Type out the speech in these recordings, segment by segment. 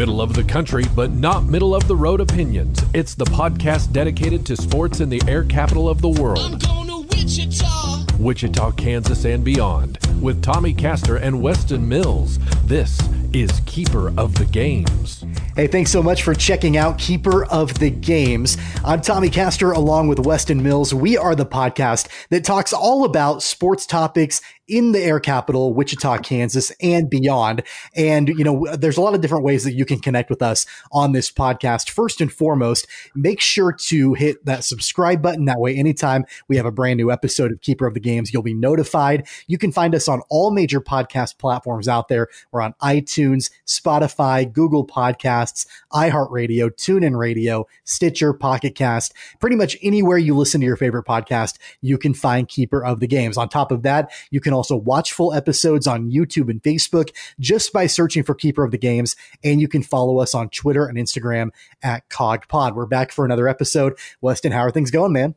Middle of the country, but not middle of the road opinions. It's the podcast dedicated to sports in the air capital of the world. Wichita. Wichita, Kansas, and beyond. With Tommy Castor and Weston Mills. This is Keeper of the Games. Hey, thanks so much for checking out Keeper of the Games. I'm Tommy Castor along with Weston Mills. We are the podcast that talks all about sports topics in the air capital, Wichita, Kansas, and beyond. And, you know, there's a lot of different ways that you can connect with us on this podcast. First and foremost, make sure to hit that subscribe button. That way, anytime we have a brand new episode of Keeper of the Games, you'll be notified. You can find us on all major podcast platforms out there. We're on iTunes, Spotify, Google Podcasts, iHeartRadio, TuneIn Radio, Stitcher, Pocket Cast, pretty much anywhere you listen to your favorite podcast, you can find Keeper of the Games. On top of that, you can also watch full episodes on YouTube and Facebook just by searching for Keeper of the Games. And you can follow us on Twitter and Instagram at CogPod. We're back for another episode. Weston, how are things going, man?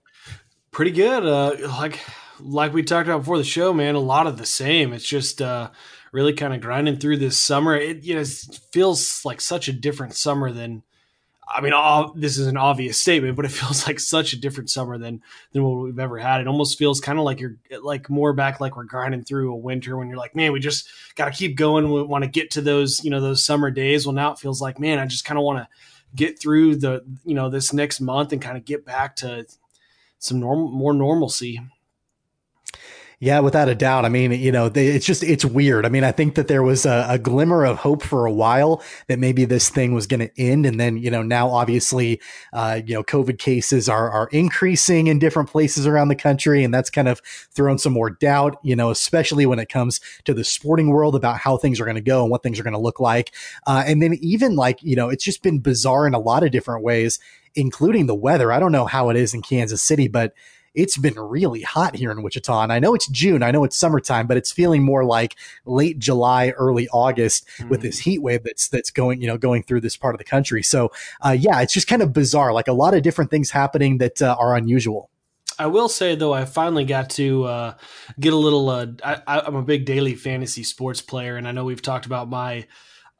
Pretty good. Uh, like like we talked about before the show, man, a lot of the same. It's just uh, really kind of grinding through this summer. It you know it feels like such a different summer than I mean, all, this is an obvious statement, but it feels like such a different summer than than what we've ever had. It almost feels kind of like you're like more back like we're grinding through a winter when you're like, man, we just got to keep going. We want to get to those you know those summer days. Well, now it feels like, man, I just kind of want to get through the you know this next month and kind of get back to some normal more normalcy. Yeah, without a doubt. I mean, you know, they, it's just, it's weird. I mean, I think that there was a, a glimmer of hope for a while that maybe this thing was going to end. And then, you know, now obviously, uh, you know, COVID cases are, are increasing in different places around the country. And that's kind of thrown some more doubt, you know, especially when it comes to the sporting world about how things are going to go and what things are going to look like. Uh, and then even like, you know, it's just been bizarre in a lot of different ways, including the weather. I don't know how it is in Kansas City, but it's been really hot here in Wichita. And I know it's June, I know it's summertime, but it's feeling more like late July, early August mm-hmm. with this heat wave that's that's going, you know, going through this part of the country. So uh, yeah, it's just kind of bizarre, like a lot of different things happening that uh, are unusual. I will say though, I finally got to uh, get a little. Uh, I, am a big daily fantasy sports player, and I know we've talked about my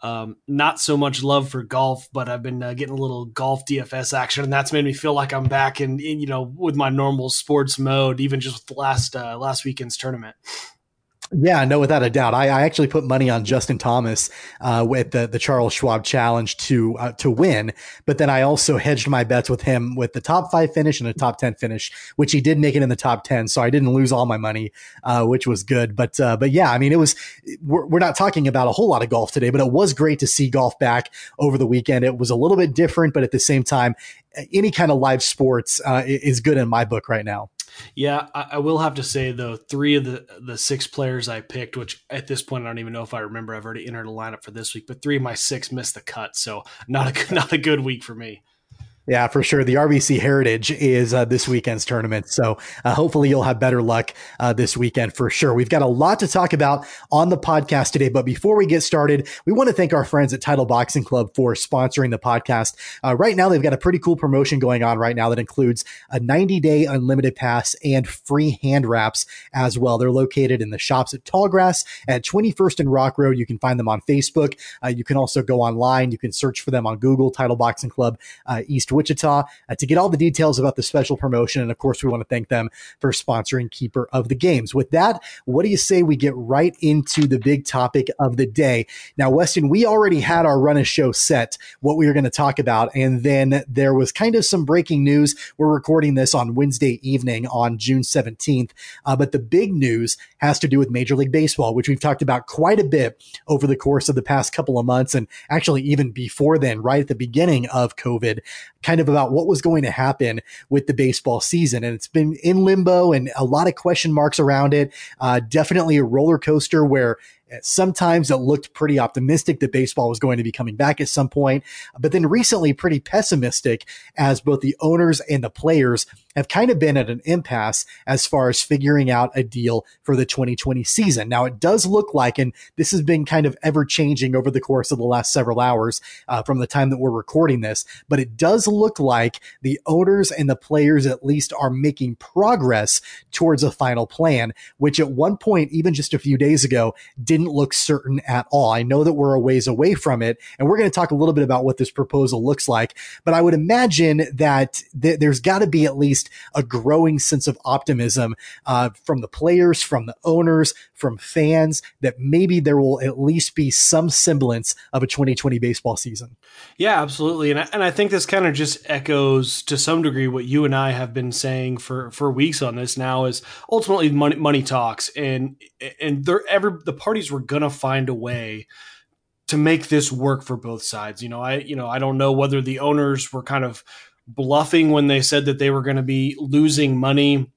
um, not so much love for golf, but I've been uh, getting a little golf DFS action, and that's made me feel like I'm back in, in you know with my normal sports mode, even just with last uh, last weekend's tournament. Yeah, no, without a doubt. I, I actually put money on Justin Thomas uh, with the, the Charles Schwab Challenge to uh, to win, but then I also hedged my bets with him with the top five finish and a top ten finish, which he did make it in the top ten. So I didn't lose all my money, uh, which was good. But uh, but yeah, I mean, it was. We're, we're not talking about a whole lot of golf today, but it was great to see golf back over the weekend. It was a little bit different, but at the same time, any kind of live sports uh, is good in my book right now. Yeah, I, I, will have to say though, three of the the six players I picked, which at this point I don't even know if I remember. I've already entered a lineup for this week, but three of my six missed the cut, so not a not a good week for me. Yeah, for sure. The RBC Heritage is uh, this weekend's tournament. So uh, hopefully you'll have better luck uh, this weekend for sure. We've got a lot to talk about on the podcast today. But before we get started, we want to thank our friends at Title Boxing Club for sponsoring the podcast. Uh, right now, they've got a pretty cool promotion going on right now that includes a 90 day unlimited pass and free hand wraps as well. They're located in the shops at Tallgrass at 21st and Rock Road. You can find them on Facebook. Uh, you can also go online. You can search for them on Google, Title Boxing Club uh, East Wichita uh, to get all the details about the special promotion. And of course, we want to thank them for sponsoring Keeper of the Games. With that, what do you say we get right into the big topic of the day? Now, Weston, we already had our run of show set, what we were going to talk about. And then there was kind of some breaking news. We're recording this on Wednesday evening on June 17th. Uh, but the big news has to do with Major League Baseball, which we've talked about quite a bit over the course of the past couple of months. And actually, even before then, right at the beginning of COVID, kind of about what was going to happen with the baseball season. And it's been in limbo and a lot of question marks around it. Uh, definitely a roller coaster where Sometimes it looked pretty optimistic that baseball was going to be coming back at some point, but then recently pretty pessimistic as both the owners and the players have kind of been at an impasse as far as figuring out a deal for the 2020 season. Now, it does look like, and this has been kind of ever changing over the course of the last several hours uh, from the time that we're recording this, but it does look like the owners and the players at least are making progress towards a final plan, which at one point, even just a few days ago, didn't didn't look certain at all. I know that we're a ways away from it, and we're going to talk a little bit about what this proposal looks like. But I would imagine that th- there's got to be at least a growing sense of optimism uh, from the players, from the owners, from fans that maybe there will at least be some semblance of a 2020 baseball season. Yeah, absolutely. And I, and I think this kind of just echoes to some degree what you and I have been saying for, for weeks on this now is ultimately money, money talks and, and they're ever, the parties were going to find a way to make this work for both sides. You know, I, you know, I don't know whether the owners were kind of bluffing when they said that they were going to be losing money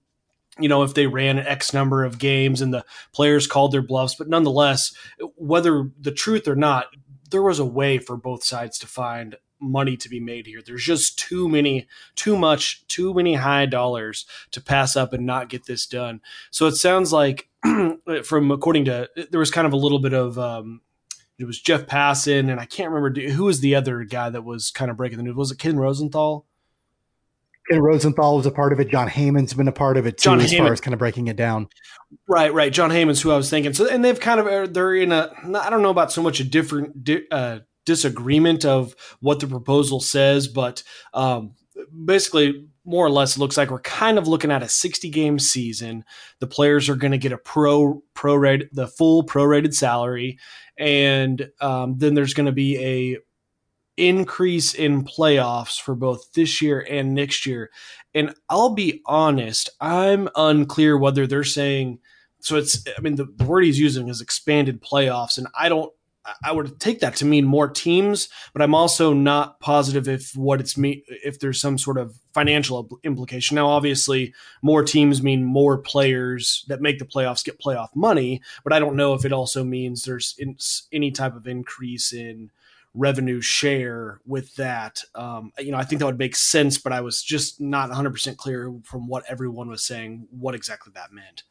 you know, if they ran X number of games and the players called their bluffs. But nonetheless, whether the truth or not, there was a way for both sides to find money to be made here. There's just too many, too much, too many high dollars to pass up and not get this done. So it sounds like, from according to, there was kind of a little bit of, um, it was Jeff Passan, and I can't remember who was the other guy that was kind of breaking the news. Was it Ken Rosenthal? Ken Rosenthal was a part of it. Jon Heyman's been a part of it too, John as Heyman. far as kind of breaking it down. Right, right. Jon Heyman's who I was thinking. So, and they've kind of they're in a I don't know about so much a different uh, disagreement of what the proposal says, but um, basically, more or less, looks like we're kind of looking at a 60 game season. The players are going to get a pro pro rate, the full prorated salary, and um, then there's going to be a increase in playoffs for both this year and next year. And I'll be honest, I'm unclear whether they're saying so it's I mean the, the word he's using is expanded playoffs and I don't I would take that to mean more teams, but I'm also not positive if what it's me if there's some sort of financial implication. Now, obviously, more teams mean more players that make the playoffs get playoff money, but I don't know if it also means there's any type of increase in revenue share with that. Um, you know, I think that would make sense, but I was just not 100% clear from what everyone was saying what exactly that meant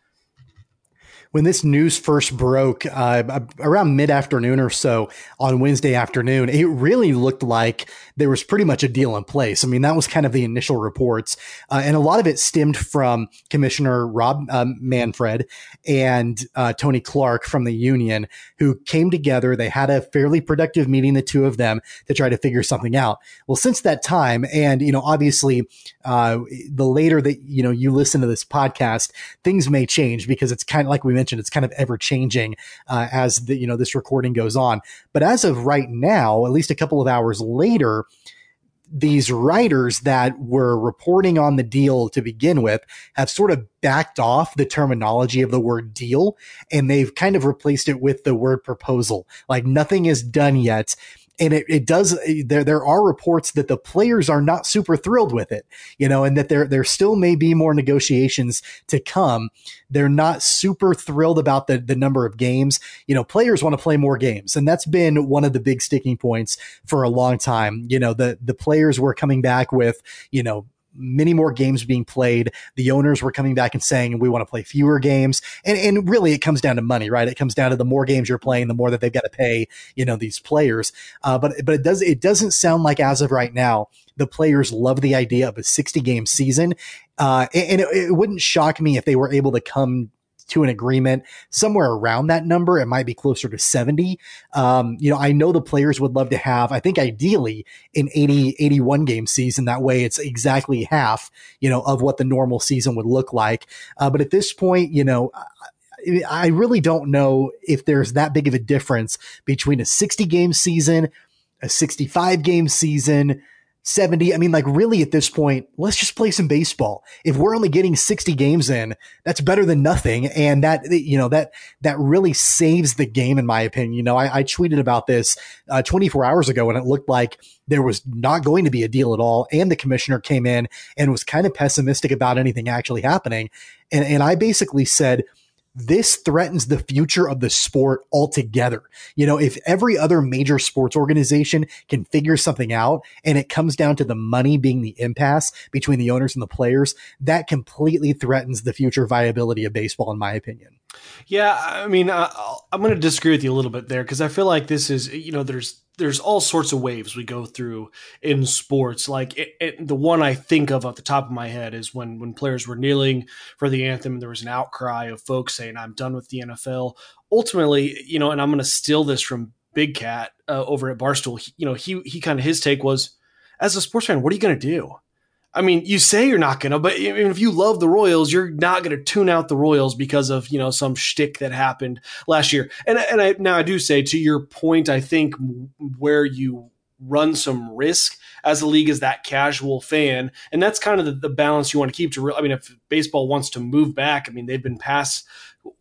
when this news first broke uh, around mid afternoon or so on Wednesday afternoon, it really looked like there was pretty much a deal in place. I mean, that was kind of the initial reports. Uh, and a lot of it stemmed from Commissioner Rob um, Manfred and uh, Tony Clark from the union, who came together. They had a fairly productive meeting, the two of them, to try to figure something out. Well, since that time, and, you know, obviously, uh, the later that, you know, you listen to this podcast, things may change because it's kind of like we mentioned mentioned, it's kind of ever changing uh, as the you know this recording goes on. But as of right now, at least a couple of hours later, these writers that were reporting on the deal to begin with have sort of backed off the terminology of the word deal and they've kind of replaced it with the word proposal. Like nothing is done yet and it, it does eh, there there are reports that the players are not super thrilled with it you know and that there there still may be more negotiations to come. They're not super thrilled about the the number of games. You know players want to play more games and that's been one of the big sticking points for a long time. You know the the players were coming back with you know many more games being played. The owners were coming back and saying, we want to play fewer games. And, and really it comes down to money, right? It comes down to the more games you're playing, the more that they've got to pay, you know, these players. Uh, but, but it does, it doesn't sound like as of right now, the players love the idea of a 60 game season. Uh, and it, it wouldn't shock me if they were able to come to an agreement somewhere around that number. It might be closer to 70. Um, you know, I know the players would love to have, I think ideally an 80, 81 game season. That way it's exactly half, you know, of what the normal season would look like. Uh, but at this point, you know, I really don't know if there's that big of a difference between a 60 game season, a 65 game season, 70. I mean, like really at this point, let's just play some baseball. If we're only getting 60 games in, that's better than nothing. And that, you know, that, that really saves the game, in my opinion. You know, I, I tweeted about this uh, 24 hours ago and it looked like there was not going to be a deal at all. And the commissioner came in and was kind of pessimistic about anything actually happening. And, and I basically said, this threatens the future of the sport altogether. You know, if every other major sports organization can figure something out and it comes down to the money being the impasse between the owners and the players, that completely threatens the future viability of baseball, in my opinion. Yeah, I mean, I, am going to disagree with you a little bit there because I feel like this is, you know, there's there's all sorts of waves we go through in sports. Like it, it, the one I think of off the top of my head is when when players were kneeling for the anthem, and there was an outcry of folks saying, "I'm done with the NFL." ultimately, you know, and I'm going to steal this from Big Cat uh, over at Barstool. He, you know, he he kind of his take was, as a sports fan, what are you going to do? I mean, you say you're not gonna, but if you love the Royals, you're not gonna tune out the Royals because of you know some shtick that happened last year. And and I, now I do say to your point, I think where you run some risk as a league as that casual fan, and that's kind of the, the balance you want to keep. To I mean, if baseball wants to move back, I mean they've been past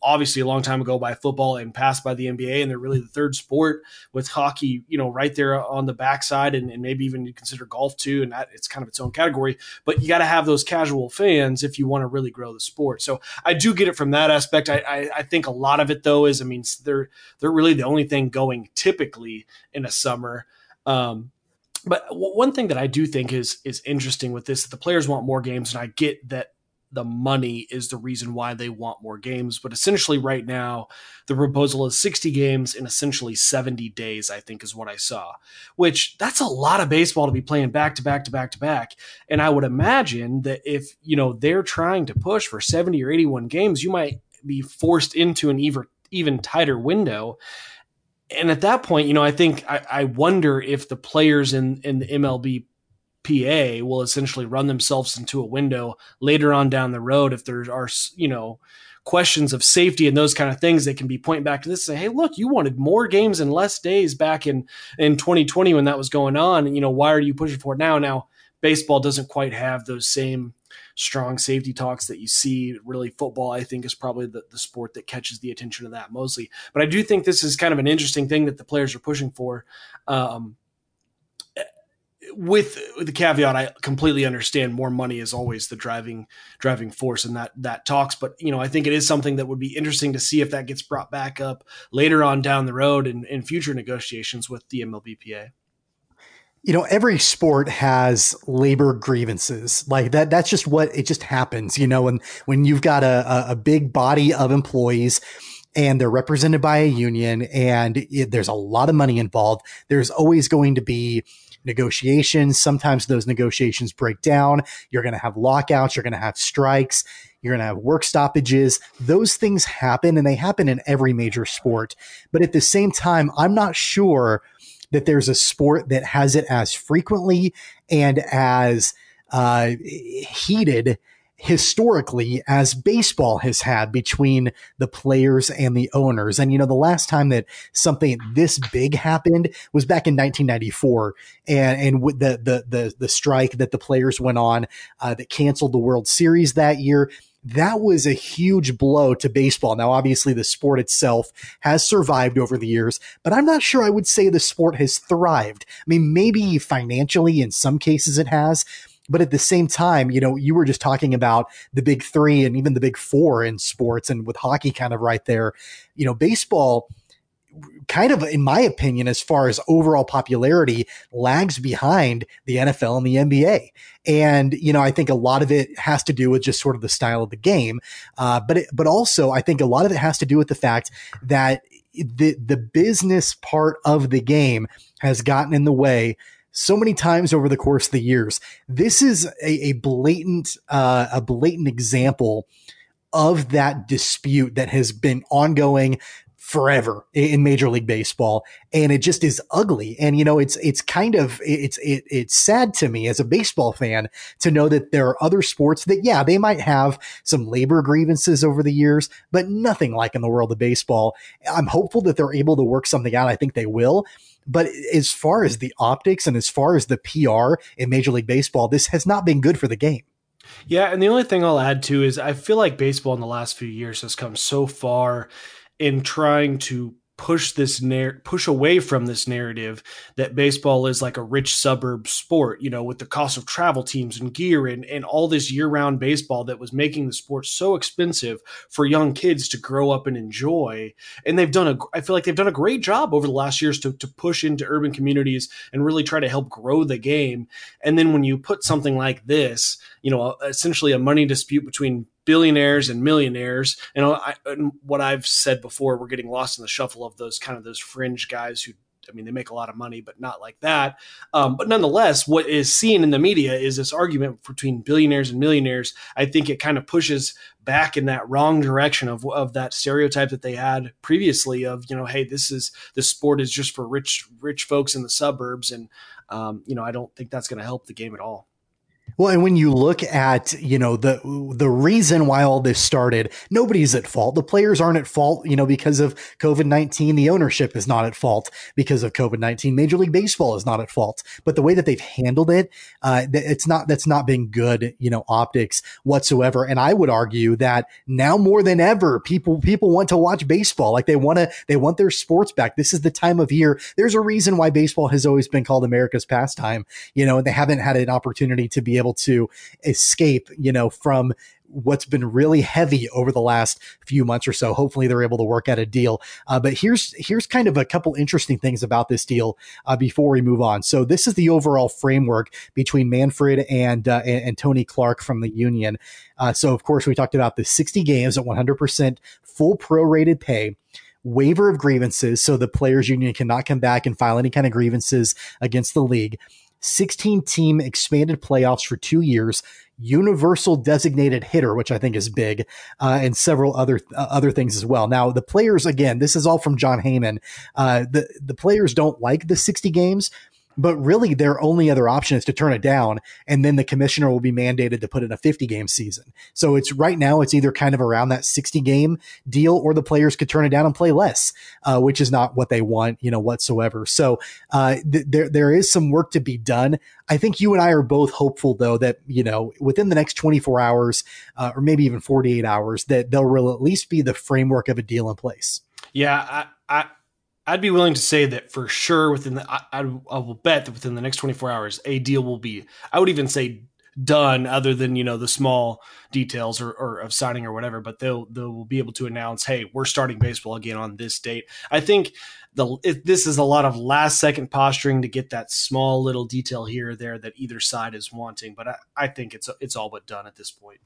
obviously a long time ago by football and passed by the NBA, and they're really the third sport with hockey, you know, right there on the backside, and, and maybe even you consider golf too, and that it's kind of its own category. But you got to have those casual fans if you want to really grow the sport. So I do get it from that aspect. I, I, I think a lot of it though is, I mean, they're they're really the only thing going typically in a summer. Um, but one thing that I do think is is interesting with this, that the players want more games, and I get that the money is the reason why they want more games. But essentially, right now, the proposal is 60 games in essentially 70 days, I think is what I saw, which that's a lot of baseball to be playing back to back to back to back. And I would imagine that if, you know, they're trying to push for 70 or 81 games, you might be forced into an even, even tighter window. And at that point, you know, I think I, I wonder if the players in, in the MLB PA will essentially run themselves into a window later on down the road if there are, you know, questions of safety and those kind of things they can be pointing back to this and say hey look you wanted more games and less days back in in 2020 when that was going on. And you know why are you pushing for it now? Now baseball doesn't quite have those same strong safety talks that you see. Really football i think is probably the, the sport that catches the attention of that mostly. But i do think this is kind of an interesting thing that the players are pushing for. Um, with the caveat, I completely understand more money is always the driving driving force, and that that talks. But you know, I think it is something that would be interesting to see if that gets brought back up later on down the road in, in future negotiations with the MLBPA. You know, every sport has labor grievances like that. That's just what it just happens. You know, and when you've got a, a big body of employees and they're represented by a union and it, there's a lot of money involved, there's always going to be negotiations. Sometimes those negotiations break down. You're going to have lockouts. You're going to have strikes. You're going to have work stoppages. Those things happen and they happen in every major sport. But at the same time, I'm not sure that there's a sport that has it as frequently and as uh, heated historically as baseball has had between the players and the owners. And, you know, the last time that something this big happened was back in 1994 and, and with the, the, the, the strike that the players went on uh, that canceled the World Series that year that was a huge blow to baseball. Now, obviously, the sport itself has survived over the years, but I'm not sure I would say the sport has thrived. I mean, maybe financially, in some cases, it has, but at the same time, you know, you were just talking about the big three and even the big four in sports and with hockey kind of right there. You know, baseball kind of, in my opinion, as far as overall popularity, lags behind the NFL and the NBA. And you know, I think a lot of it has to do with just sort of the style of the game, uh, but it, but also I think a lot of it has to do with the fact that the the business part of the game has gotten in the way so many times over the course of the years. This is a, a blatant, uh, a blatant example of that dispute that has been ongoing forever in Major League Baseball, and it just is ugly. And you know, it's it's kind of it's it, it's sad to me as a baseball fan to know that there are other sports that yeah they might have some labor grievances over the years, but nothing like in the world of baseball. I'm hopeful that they're able to work something out. I think they will. But as far as the optics and as far as the PR in Major League Baseball, this has not been good for the game. Yeah, and the only thing I'll add to is I feel like baseball in the last few years has come so far in trying to push this narr- push away from this narrative that baseball is like a rich suburb sport you know with the cost of travel teams and gear and, and all this year-round baseball that was making the sport so expensive for young kids to grow up and enjoy. And they've done a i feel like they've done a great job over the last years to, to push into urban communities and really try to help grow the game. And then when you put something like this you know uh, essentially a money dispute between billionaires and millionaires. And, I, and what I've said before, we're getting lost in the shuffle of those kind of those fringe guys who I mean, they make a lot of money, but not like that. Um, but nonetheless, what is seen in the media is this argument between billionaires and millionaires. I think it kind of pushes back in that wrong direction of, of that stereotype that they had previously of, you know, hey, this is this sport is just for rich, rich folks in the suburbs. And, um, you know, I don't think that's going to help the game at all. Well, and when you look at, you know, the the reason why all this started, nobody's at fault. The players aren't at fault, you know, because of COVID-19. The ownership is not at fault because of COVID-19. Major League Baseball is not at fault. But the way that they've handled it, uh, it's not that's not been good, you know, optics whatsoever. And I would argue that now more than ever, people people want to watch baseball. Like they want to they want their sports back. This is the time of year. There's a reason why baseball has always been called America's pastime, you know, and they haven't had an opportunity to be able able to escape, you know, from what's been really heavy over the last few months or so. Hopefully, they're able to work out a deal. Uh, but here's here's kind of a couple interesting things about this deal uh, before we move on. So this is the overall framework between Manfred and uh, and, and, Tony Clark from the union. Uh, so of course, we talked about the 60 games at 100% full prorated pay waiver of grievances so the players union cannot come back and file any kind of grievances against the league 16 team expanded playoffs for two years, universal designated hitter, which I think is big, uh, and several other uh, other things as well. Now, the players, again, this is all from Jon Heyman. Uh, the the players don't like the 60 games, but really, their only other option is to turn it down, and then the commissioner will be mandated to put in a 50 game season. So it's right now, it's either kind of around that 60 game deal, or the players could turn it down and play less, uh, which is not what they want, you know, whatsoever. So uh, th- there there is some work to be done. I think you and I are both hopeful, though, that you know within the next 24 hours, uh, or maybe even 48 hours, that there will at least be the framework of a deal in place. Yeah, I, I I'd be willing to say that for sure within the I, I, will bet that within the next 24 hours a deal will be I would even say done other than you know the small details or, or of signing or whatever but they'll they'll be able to announce hey we're starting baseball again on this date. I think the it, this is a lot of last second posturing to get that small little detail here or there that either side is wanting but I, I think it's it's all but done at this point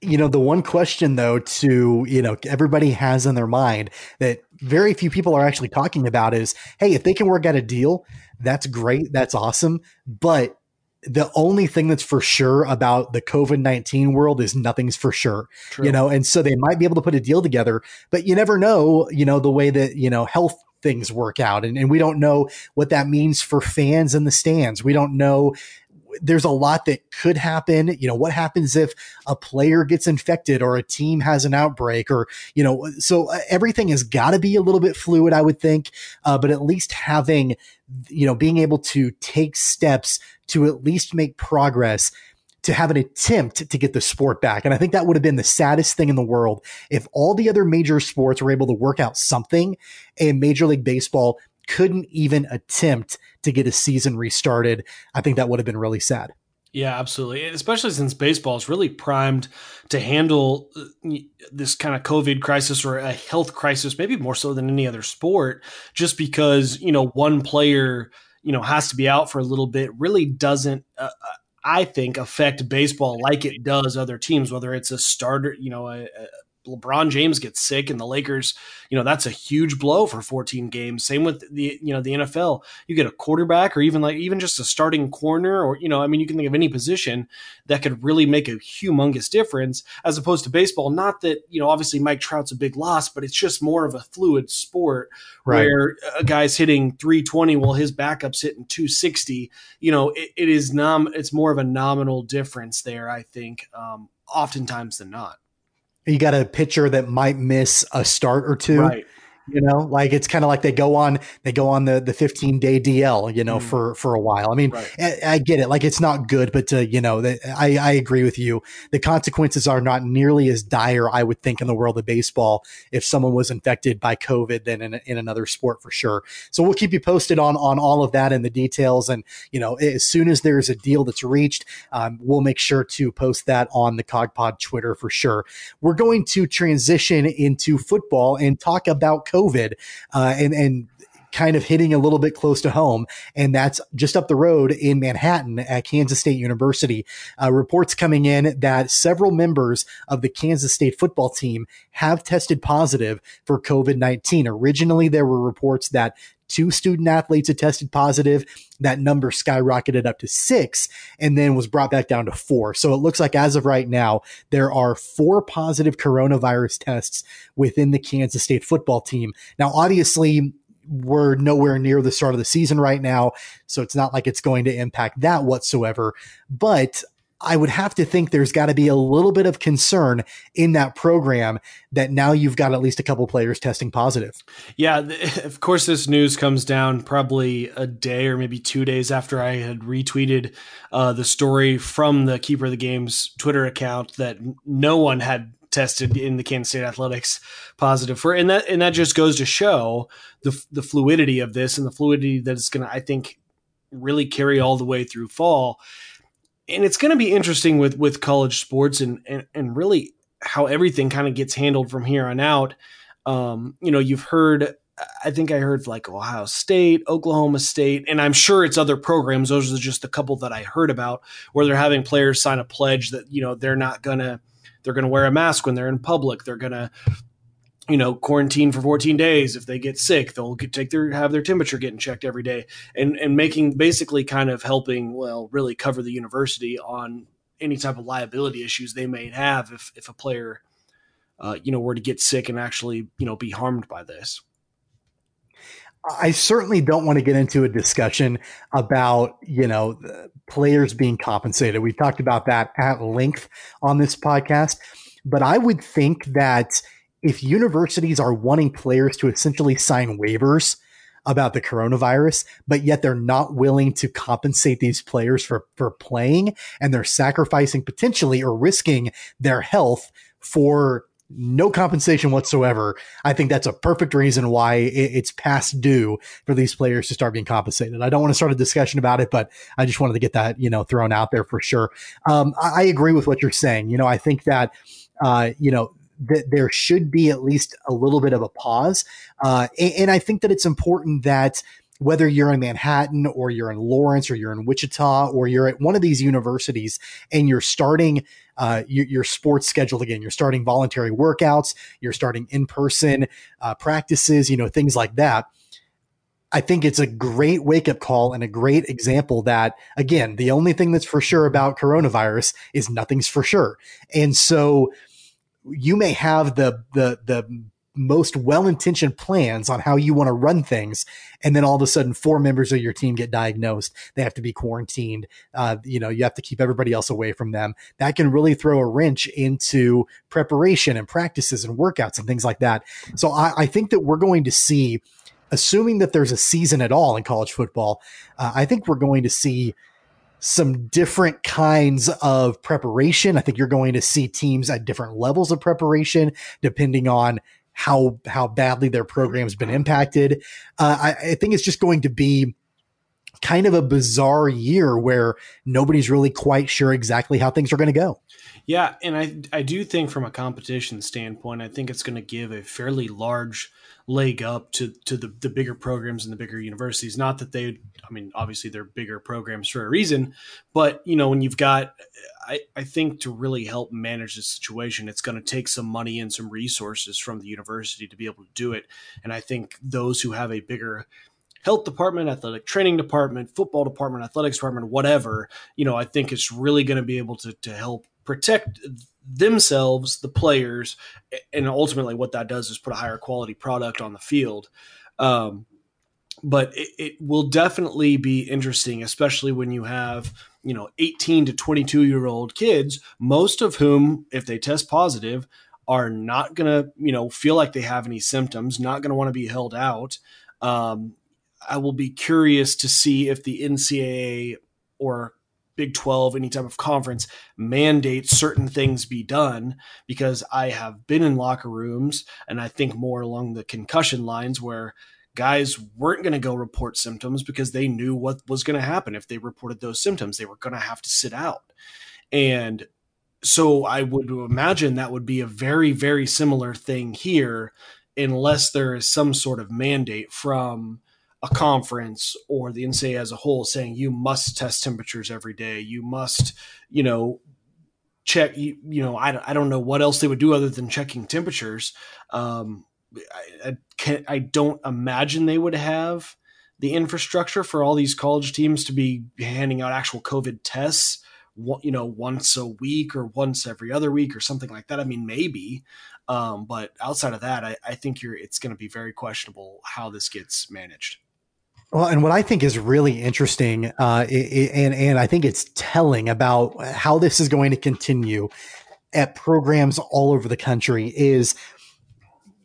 you know the one question though to you know everybody has in their mind that very few people are actually talking about is hey if they can work out a deal that's great that's awesome. But the only thing that's for sure about the covid-19 world is nothing's for sure True. you know and so they might be able to put a deal together but you never know you know the way that you know health things work out. And, and we don't know what that means for fans in the stands. We don't know there's a lot that could happen. You know, what happens if a player gets infected or a team has an outbreak or, you know, so uh, everything has got to be a little bit fluid, I would think. Uh, but at least having, you know, being able to take steps to at least make progress to have an attempt to get the sport back. And I think that would have been the saddest thing in the world if all the other major sports were able to work out something and Major League Baseball couldn't even attempt to get a season restarted. I think that would have been really sad. Yeah, absolutely. Especially since baseball is really primed to handle uh, this kind of COVID crisis or a health crisis, maybe more so than any other sport, just because, you know, one player, you know, has to be out for a little bit really doesn't, uh, uh I think, affect baseball like it does other teams, whether it's a starter, you know, a, a LeBron James gets sick and the Lakers, you know, that's a huge blow for 14 games. Same with the, you know, the NFL. You get a quarterback or even like even just a starting corner or, you know, I mean, you can think of any position that could really make a humongous difference as opposed to baseball. Not that, you know, obviously Mike Trout's a big loss, but it's just more of a fluid sport right. where a guy's hitting 320 while his backup's hitting 260. You know, it, it is nom it's more of a nominal difference there, I think, um, oftentimes than not you got a pitcher that might miss a start or two. Right you know like it's kind of like they go on they go on the the 15 day dl you know mm. for for a while i mean right. I, I, get it like it's not good but to, you know the, i i agree with you the consequences are not nearly as dire i would think in the world of baseball if someone was infected by covid than in, in another sport for sure so we'll keep you posted on on all of that and the details and you know as soon as there's a deal that's reached um, we'll make sure to post that on the cogpod twitter for sure we're going to transition into football and talk about COVID uh, and and kind of hitting a little bit close to home, and that's just up the road in Manhattan at Kansas State University. Uh, reports coming in that several members of the Kansas State football team have tested positive for COVID 19. Originally, there were reports that two student athletes had tested positive. That number skyrocketed up to six and then was brought back down to four. So it looks like as of right now, there are four positive coronavirus tests within the Kansas State football team. Now, obviously, we're nowhere near the start of the season right now. So it's not like it's going to impact that whatsoever. But I would have to think there's got to be a little bit of concern in that program that now you've got at least a couple players testing positive. Yeah, of course, this news comes down probably a day or maybe two days after I had retweeted uh, the story from the Keeper of the Game's Twitter account that no one had tested in the Kansas State Athletics positive for, and that and that just goes to show the the fluidity of this and the fluidity that it's going to, I think, really carry all the way through fall and it's going to be interesting with with college sports and and, and really how everything kind of gets handled from here on out. Um, you know, you've heard. I think I heard like Ohio State, Oklahoma State, and I'm sure it's other programs. Those are just a couple that I heard about where they're having players sign a pledge that you know they're not gonna they're gonna wear a mask when they're in public. They're gonna you know, quarantine for 14 days. If they get sick, they'll take their have their temperature getting checked every day, and and making basically kind of helping, well, really cover the university on any type of liability issues they may have if if a player, uh, you know, were to get sick and actually you know be harmed by this. I certainly don't want to get into a discussion about, you know, players being compensated. We've talked about that at length on this podcast, but I would think that if universities are wanting players to essentially sign waivers about the coronavirus, but yet they're not willing to compensate these players for, for playing and they're sacrificing potentially or risking their health for no compensation whatsoever. I think that's a perfect reason why it's past due for these players to start being compensated. I don't want to start a discussion about it, but I just wanted to get that, you know, thrown out there for sure. Um, I, agree with what you're saying. You know, I think that, uh, you know, that there should be at least a little bit of a pause. Uh, and, and I think that it's important that whether you're in Manhattan or you're in Lawrence or you're in Wichita or you're at one of these universities and you're starting uh, your, your, sports schedule again, you're starting voluntary workouts, you're starting in person uh, practices, you know, things like that. I think it's a great wake up call and a great example that, again, the only thing that's for sure about coronavirus is nothing's for sure. And so, you may have the the the most well-intentioned plans on how you want to run things and then all of a sudden four members of your team get diagnosed. They have to be quarantined. Uh, you know you have to keep everybody else away from them. That can really throw a wrench into preparation and practices and workouts and things like that. So i, I think that we're going to see assuming that there's a season at all in college football uh, i think we're going to see some different kinds of preparation. I think you're going to see teams at different levels of preparation depending on how how badly their program's been impacted. Uh, I, I think it's just going to be kind of a bizarre year where nobody's really quite sure exactly how things are going to go. Yeah, and I I do think from a competition standpoint, I think it's going to give a fairly large leg up to to the, the bigger programs and the bigger universities. Not that they, I mean, obviously they're bigger programs for a reason, but you know when you've got, I I think to really help manage the situation, it's going to take some money and some resources from the university to be able to do it. And I think those who have a bigger health department, athletic training department, football department, athletics department, whatever, you know, I think it's really going to be able to to help protect themselves, the players, and ultimately what that does is put a higher quality product on the field. Um, but it, it, will definitely be interesting, especially when you have you know 18 to 22 year old kids, most of whom, if they test positive, are not to you know feel like they have any symptoms, not to want to be held out. Um, I will be curious to see if the NCAA or Big 12, any type of conference mandate certain things be done because I have been in locker rooms and I think more along the concussion lines where guys weren't going to go report symptoms because they knew what was going to happen if they reported those symptoms. They were going to have to sit out. And so I would imagine that would be a very, very similar thing here unless there is some sort of mandate from a conference or the NCAA as a whole saying you must test temperatures every day. You must, you know, check. You, you know, I, I don't know what else they would do other than checking temperatures. Um, I, I, can, I don't imagine they would have the infrastructure for all these college teams to be handing out actual COVID tests, you know, once a week or once every other week or something like that. I mean, maybe, um, but outside of that, I, I think you're it's going to be very questionable how this gets managed. Well, and what I think is really interesting, uh, and and I think it's telling about how this is going to continue at programs all over the country is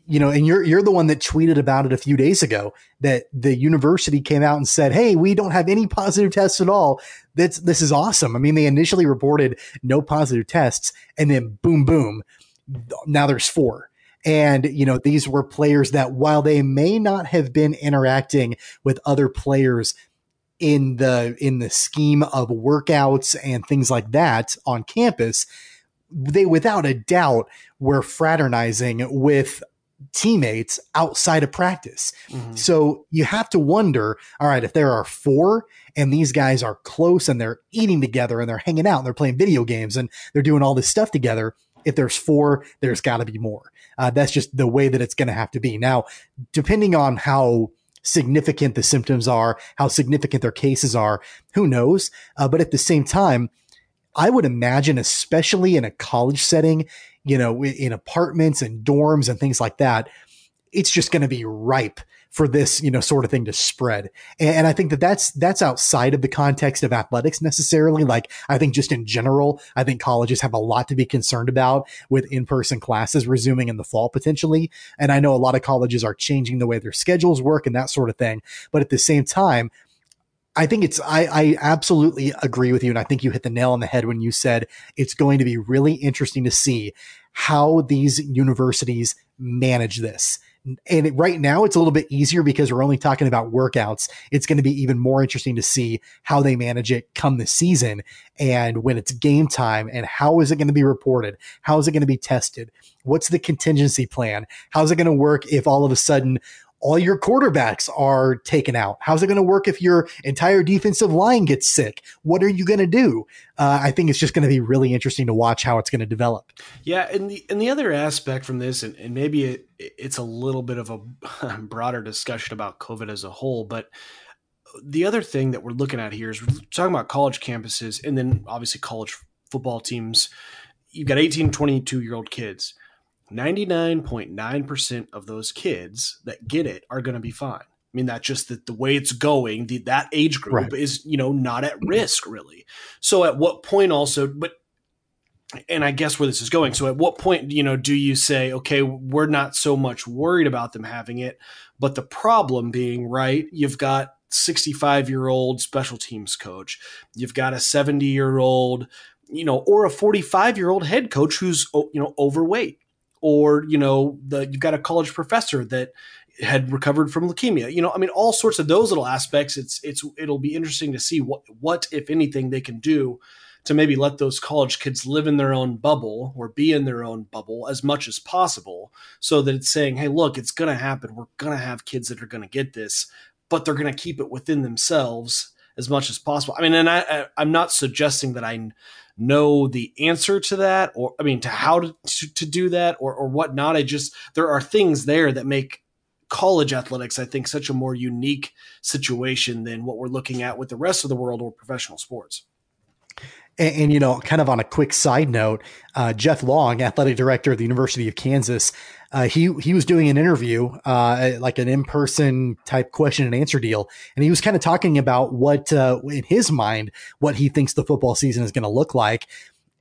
you know, and you're you're the one that tweeted about it a few days ago that the university came out and said, "Hey, we don't have any positive tests at all. That's this is awesome." I mean, they initially reported no positive tests, and then boom, boom, now there's four. And you know, these were players that while they may not have been interacting with other players in the in the scheme of workouts and things like that on campus, they without a doubt were fraternizing with teammates outside of practice. Mm-hmm. So you have to wonder, all right, if there are four and these guys are close and they're eating together and they're hanging out and they're playing video games and they're doing all this stuff together, if there's four, there's got to be more. Uh, that's just the way that it's going to have to be. Now, depending on how significant the symptoms are, how significant their cases are, who knows? Uh, but at the same time, I would imagine, especially in a college setting, you know, in apartments and dorms and things like that, it's just going to be ripe for this, you know, sort of thing to spread. And, and, I think that that's, that's outside of the context of athletics necessarily. Like, I think just in general, I think colleges have a lot to be concerned about with in-person classes resuming in the fall potentially. And I know a lot of colleges are changing the way their schedules work and that sort of thing. But at the same time, I think it's, I, I absolutely agree with you. And I think you hit the nail on the head when you said it's going to be really interesting to see how these universities manage this. And right now it's a little bit easier because we're only talking about workouts. It's going to be even more interesting to see how they manage it come the season and when it's game time and how is it going to be reported? How is it going to be tested? What's the contingency plan? How's it going to work if all of a sudden all your quarterbacks are taken out. How's it going to work if your entire defensive line gets sick? What are you going to do? Uh, I think it's just going to be really interesting to watch how it's going to develop. Yeah, and the and the other aspect from this, and, and maybe it, it's a little bit of a broader discussion about COVID as a whole, but the other thing that we're looking at here is we're talking about college campuses, and then obviously college football teams. You've got 18, 22 year old kids 99.9% of those kids that get it are going to be fine. I mean, that's just that the way it's going, the, that age group right. is, you know, not at risk really. So at what point also, but, and I guess where this is going. So at what point, you know, do you say, okay, we're not so much worried about them having it, but the problem being, right, you've got 65 year old special teams coach, you've got a 70 year old, you know, or a 45 year old head coach who's, oh, you know, overweight or you know the you've got a college professor that had recovered from leukemia. You know i mean all sorts of those little aspects it's it's it'll be interesting to see what what if anything they can do to maybe let those college kids live in their own bubble or be in their own bubble as much as possible so that it's saying hey look it's going to happen. We're going to have kids that are going to get this but they're going to keep it within themselves as much as possible. I mean and i, I i'm not suggesting that i know the answer to that or I mean to how to, to, to do that or, or whatnot. I just there are things there that make college athletics, I think, such a more unique situation than what we're looking at with the rest of the world or professional sports. And, and, you know, kind of on a quick side note, uh, Jeff Long, athletic director of the University of Kansas, uh, he he was doing an interview, uh, like an in person type question and answer deal, and he was kind of talking about what, uh, in his mind, what he thinks the football season is going to look like.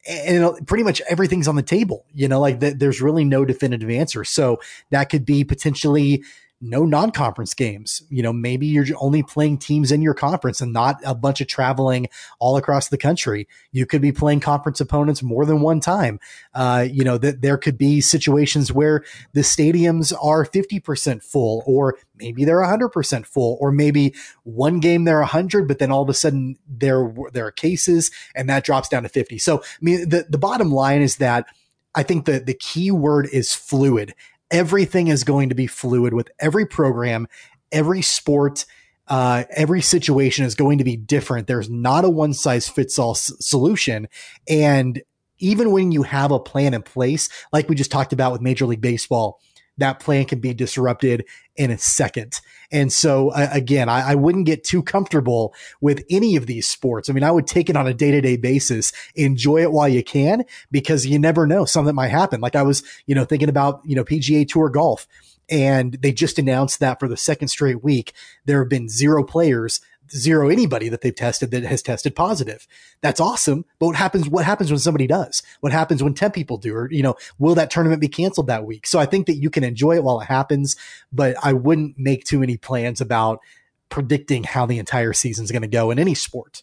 And pretty much everything's on the table, you know, like th- there's really no definitive answer. So that could be potentially no non-conference games. You know, maybe you're only playing teams in your conference and not a bunch of traveling all across the country. You could be playing conference opponents more than one time. Uh, you know, that there could be situations where the stadiums are 50% full or maybe they're 100% full or maybe one game they're 100 but then all of a sudden there there are cases and that drops down to 50. So, I mean, the the bottom line is that I think the the key word is fluid everything is going to be fluid with every program, every sport. Uh, every situation is going to be different. There's not a one size fits all s- solution. And even when you have a plan in place, like we just talked about with Major League Baseball, that plan can be disrupted in a second. And so uh, again, I, I, wouldn't get too comfortable with any of these sports. I mean, I would take it on a day to day basis, enjoy it while you can, because you never know something might happen. Like I was, you know, thinking about, you know, PGA Tour golf and they just announced that for the second straight week, there have been zero players zero anybody that they've tested that has tested positive. That's awesome. But what happens, what happens when somebody does? What happens when 10 people do? Or, you know, will that tournament be canceled that week? So I think that you can enjoy it while it happens, but I wouldn't make too many plans about predicting how the entire season is going to go in any sport.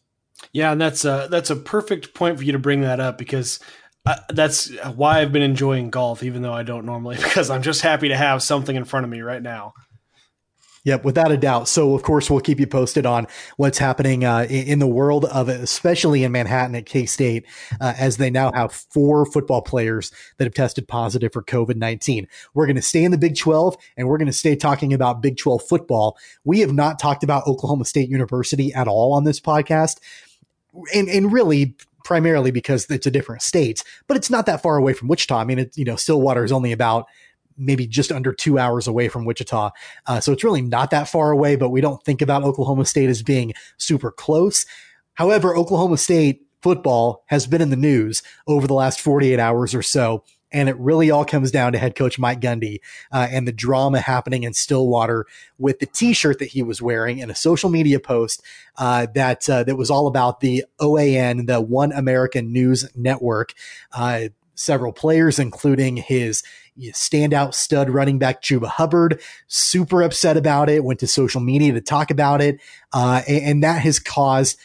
Yeah, and that's a, that's a perfect point for you to bring that up because uh, that's why I've been enjoying golf, even though I don't normally, because I'm just happy to have something in front of me right now. Yep, without a doubt. So, of course, we'll keep you posted on what's happening uh, in the world of especially in Manhattan at K State, uh, as they now have four football players that have tested positive for COVID 19. We're going to stay in the Big 12 and we're going to stay talking about Big 12 football. We have not talked about Oklahoma State University at all on this podcast. And, and really, primarily because it's a different state, but it's not that far away from Wichita. I mean, it, you know, Stillwater is only about maybe just under two hours away from Wichita. Uh, so it's really not that far away, but we don't think about Oklahoma State as being super close. However, Oklahoma State football has been in the news over the last 48 hours or so. And it really all comes down to head coach Mike Gundy uh, and the drama happening in Stillwater with the T-shirt that he was wearing in a social media post uh, that uh, that was all about the OAN, the One American News Network. Uh, several players, including his standout stud running back Chuba Hubbard, super upset about it, went to social media to talk about it. Uh, and, and that has caused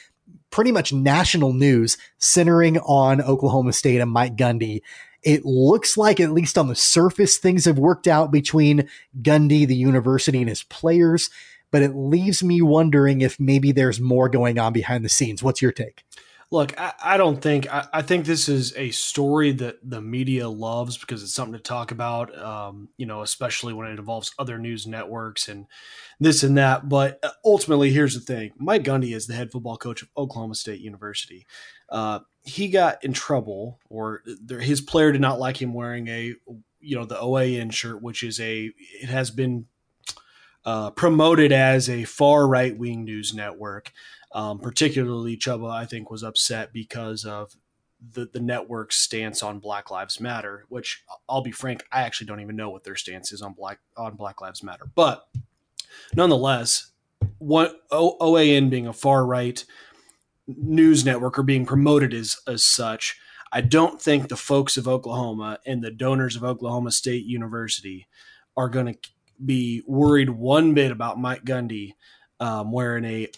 pretty much national news centering on Oklahoma State and Mike Gundy. It looks like, at least on the surface, things have worked out between Gundy, the university, and his players. But it leaves me wondering if maybe there's more going on behind the scenes. What's your take? Look, I, I don't think I, I, think this is a story that the media loves because it's something to talk about. Um, you know, especially when it involves other news networks and this and that. But uh, ultimately, here's the thing: Mike Gundy is the head football coach of Oklahoma State University. Uh, he got in trouble, or his player did not like him wearing a you know the OAN shirt, which is a it has been uh, promoted as a far right wing news network. Um, particularly, Chuba, I think, was upset because of the, the network's stance on Black Lives Matter, which I'll be frank, I actually don't even know what their stance is on Black on Black Lives Matter. But nonetheless, what o, OAN being a far right news network or being promoted as as such, I don't think the folks of Oklahoma and the donors of Oklahoma State University are going to be worried one bit about Mike Gundy um, wearing a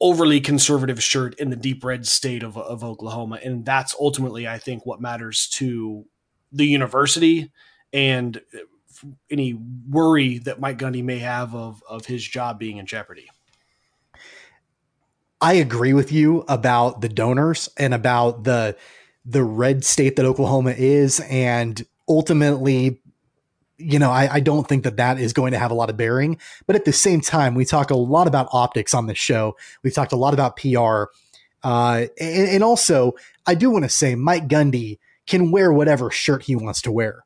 overly conservative shirt in the deep red state of, of Oklahoma. And that's ultimately, I think, what matters to the university and uh, any worry that Mike Gundy may have of, of his job being in jeopardy. I agree with you about the donors and about the the red state that Oklahoma is, and ultimately you know, I, I, don't think that that is going to have a lot of bearing. But at the same time, we talk a lot about optics on this show. We've talked a lot about PR. Uh, and, and also, I do want to say Mike Gundy can wear whatever shirt he wants to wear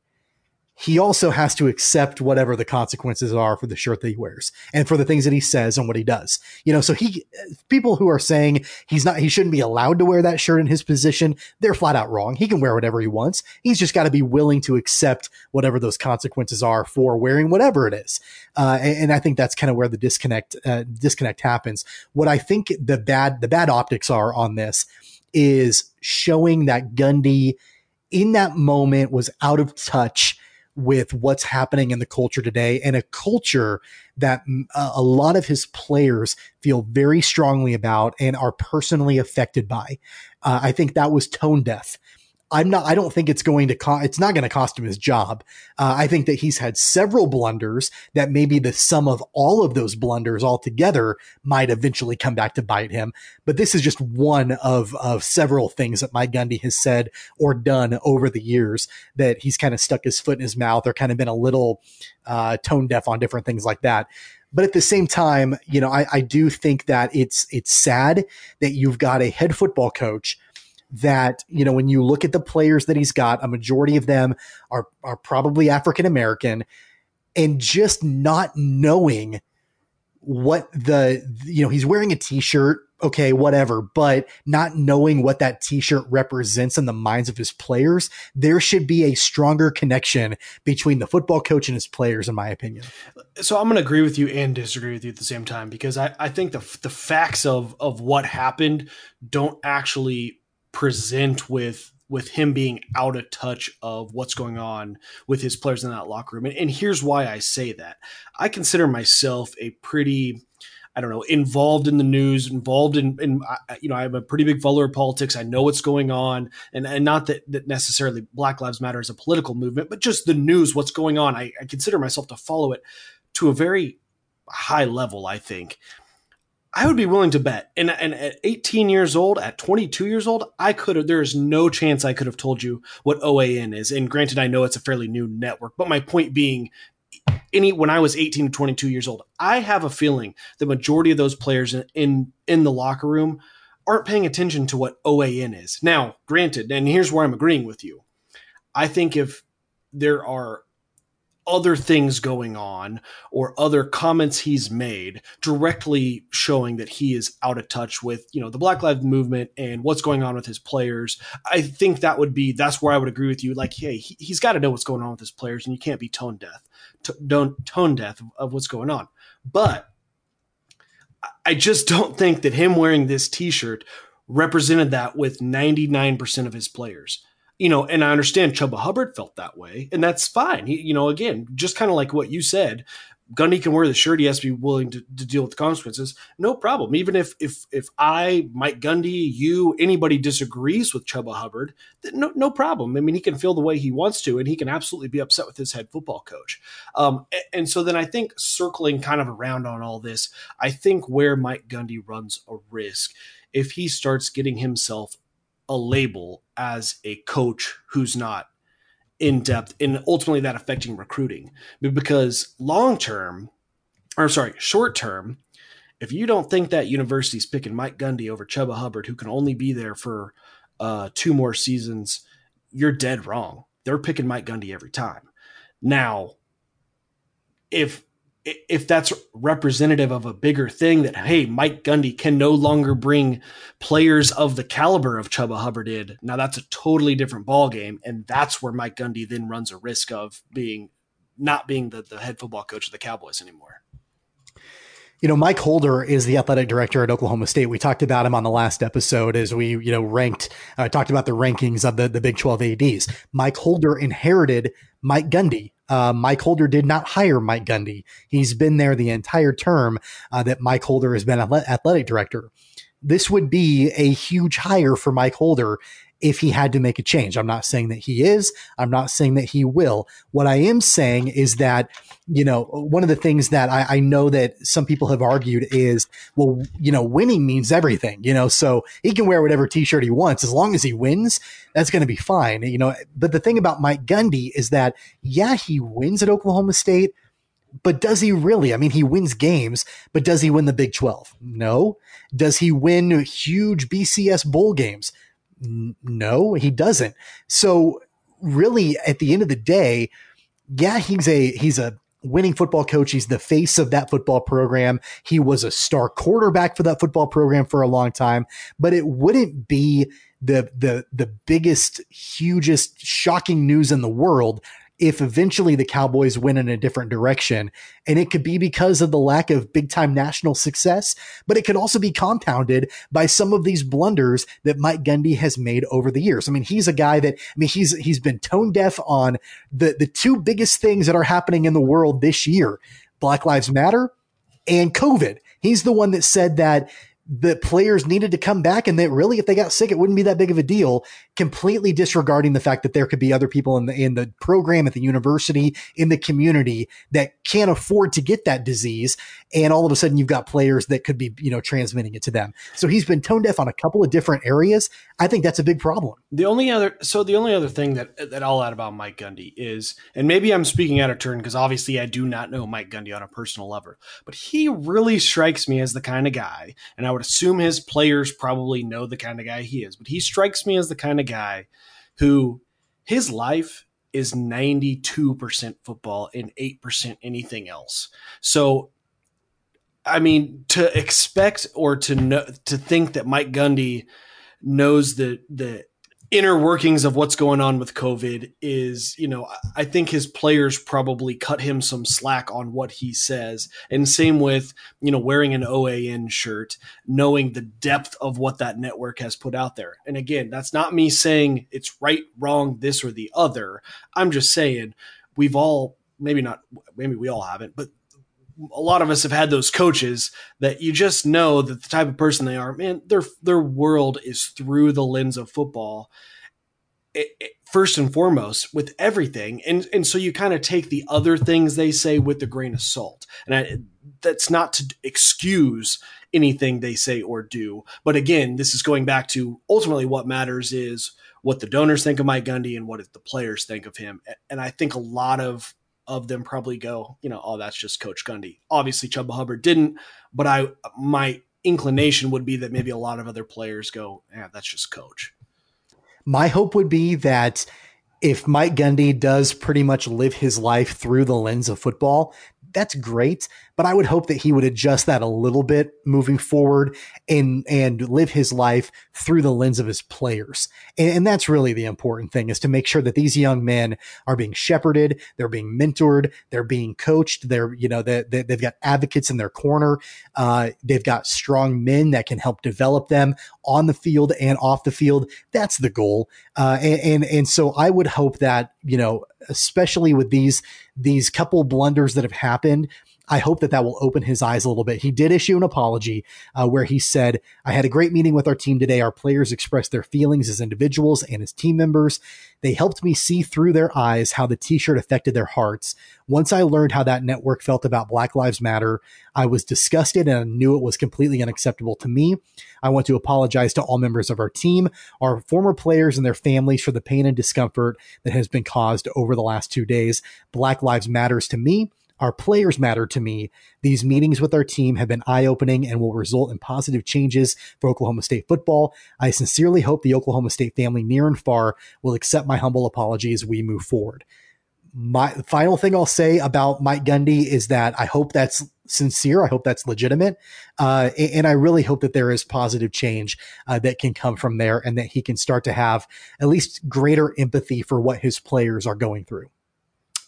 he also has to accept whatever the consequences are for the shirt that he wears and for the things that he says and what he does. You know, so he people who are saying he's not he shouldn't be allowed to wear that shirt in his position, they're flat out wrong. He can wear whatever he wants. He's just got to be willing to accept whatever those consequences are for wearing whatever it is. Uh, and, and, I think that's kind of where the disconnect uh, disconnect happens. What I think the bad the bad optics are on this is showing that Gundy in that moment was out of touch with what's happening in the culture today and a culture that a lot of his players feel very strongly about and are personally affected by. Uh, I think that was tone deaf I'm not. I don't think it's going to. Co- it's not going to cost him his job. Uh, I think that he's had several blunders. That maybe the sum of all of those blunders altogether might eventually come back to bite him. But this is just one of of several things that Mike Gundy has said or done over the years that he's kind of stuck his foot in his mouth or kind of been a little uh, tone deaf on different things like that. But at the same time, you know, I, I do think that it's it's sad that you've got a head football coach that you know when you look at the players that he's got, a majority of them are are probably African American. and just not knowing what the you know he's wearing a t-shirt okay whatever but not knowing what that t-shirt represents in the minds of his players there should be a stronger connection between the football coach and his players in my opinion so i'm going to agree with you and disagree with you at the same time because i, I think the, the facts of of what happened don't actually present with with him being out of touch of what's going on with his players in that locker room. And, and here's why I say that. I consider myself a pretty I don't know, involved in the news, involved in, in you know, I'm a pretty big follower of politics. I know what's going on, and and not that, that necessarily Black Lives Matter is a political movement, but just the news, what's going on. I, I consider myself to follow it to a very high level. I think, I would be willing to bet. And, and at 18 years old, at 22 years old, I could have, there is no chance I could have told you what OAN is. And granted, I know it's a fairly new network, but my point being, any when I was 18 to 22 years old, I have a feeling the majority of those players in, in, in the locker room aren't paying attention to what OAN is. Now, granted, and here's where I'm agreeing with you. I think if there are other things going on or other comments he's made directly showing that he is out of touch with you know the black lives movement and what's going on with his players. I think that would be that's where i would agree with you. Like hey he, has got to know what's going on with his players and you can't be tone deaf t- don't tone deaf of, of what's going on. But i just don't think that him wearing this t-shirt represented that with 99% of his players you know, and I understand Chuba Hubbard felt that way, and that's fine. He, you know, again, just kind of like what you said, Gundy can wear the shirt. He has to be willing to, to, deal with the consequences. No problem. Even if if if I, Mike Gundy, you, anybody disagrees with Chuba Hubbard, no no problem. I mean, he can feel the way he wants to, and he can absolutely be upset with his head football coach. Um, and, and so then I think circling kind of around on all this, I think where Mike Gundy runs a risk if he starts getting himself a label as a coach who's not in depth and ultimately that affecting recruiting. Because long term or sorry short term if you don't think that university's picking mike gundy over chuba hubbard who can only be there for uh, two more seasons you're dead wrong. They're picking mike gundy every time. Now if if that's representative of a bigger thing that hey mike gundy can no longer bring players of the caliber of chuba hubbard did now that's a totally different ball game and that's where mike gundy then runs a risk of being not being the, the head football coach of the cowboys anymore you know, Mike Holder is the athletic director at Oklahoma State. We talked about him on the last episode as we, you know, ranked, uh, talked about the rankings of the, the Big 12 ADs. Mike Holder inherited Mike Gundy uh, Mike Holder did not hire Mike Gundy. He's been there the entire term uh, that Mike Holder has been athletic director. This would be a huge hire for Mike Holder if he had to make a change. I'm not saying that he is. I'm not saying that he will. What I am saying is that, you know, one of the things that I, I, know that some people have argued is, well, you know, winning means everything, you know, so he can wear whatever t shirt he wants. As long as he wins, that's going to be fine, you know. But the thing about Mike Gundy is that, yeah, he wins at Oklahoma State. But does he really? I mean, he wins games, but does he win the Big 12? No. Does he win huge BCS bowl games? No, he doesn't. So really at the end of the day, yeah, he's a he's a winning football coach. He's the face of that football program. He was a star quarterback for that football program for a long time, but it wouldn't be the the the biggest hugest shocking news in the world if eventually the Cowboys went in a different direction. And it could be because of the lack of big time national success, but it could also be compounded by some of these blunders that Mike Gundy has made over the years. I mean, he's a guy that, I mean, he's, he's been tone deaf on the, the two biggest things that are happening in the world this year, Black Lives Matter and COVID. He's the one that said that the players needed to come back and that really if they got sick it wouldn't be that big of a deal completely disregarding the fact that there could be other people in the in the program at the university in the community that can't afford to get that disease. And all of a sudden you've got players that could be you know transmitting it to them. So he's been tone deaf on a couple of different areas. I think that's a big problem. The only other so the only other thing that that i'll add about mike gundy is and maybe i'm speaking out of turn because obviously i do not know mike gundy on a personal level but he really strikes me as the kind of guy and i would assume his players probably know the kind of guy he is but he strikes me as the kind of guy who his life is 92% football and 8% anything else. So I mean, to expect or to know, to think that Mike Gundy knows the the inner workings of what's going on with COVID is, you know, I think his players probably cut him some slack on what he says. And same with, you know, wearing an OAN shirt, knowing the depth of what that network has put out there. And again, that's not me saying it's right, wrong, this or the other. I'm just saying we've all, maybe not, maybe we all haven't, but a lot of us have had those coaches that you just know that the type of person they are, man, their their world is through the lens of football. It, it, first and foremost with everything and and so you kind of take the other things they say with a grain of salt. And I, that's not to excuse anything they say or do. But again this is going back to ultimately what matters is what the donors think of Mike Gundy and what the players think of him. And I think a lot of of them probably go, you know, oh, that's just Coach Gundy. Obviously, Chuba Hubbard didn't, but I my inclination would be that maybe a lot of other players go, yeah, that's just Coach. My hope would be that if Mike Gundy does pretty much live his life through the lens of football, that's great but I would hope that he would adjust that a little bit moving forward and and live his life through the lens of his players. And, and that's really the important thing is to make sure that these young men are being shepherded, they're being mentored, they're being coached, they're you know they, they, have got advocates in their corner, uh, they've got strong men that can help develop them on the field and off the field. That's the goal, uh, and, and and so I would hope that you know especially with these these couple blunders that have happened I hope that that will open his eyes a little bit. He did issue an apology uh, where he said, I had a great meeting with our team today. Our players expressed their feelings as individuals and as team members. They helped me see through their eyes how the t shirt affected their hearts. Once I learned how that network felt about Black Lives Matter, I was disgusted and I knew it was completely unacceptable to me. I want to apologize to all members of our team, our former players, and their families for the pain and discomfort that has been caused over the last two days. Black Lives Matters to me. Our players matter to me. These meetings with our team have been eye opening and will result in positive changes for Oklahoma State football. I sincerely hope the Oklahoma State family, near and far, will accept my humble apology as we move forward. My final thing I'll say about Mike Gundy is that I hope that's sincere. I hope that's legitimate. Uh, and I really hope that there is positive change uh, that can come from there and that he can start to have at least greater empathy for what his players are going through.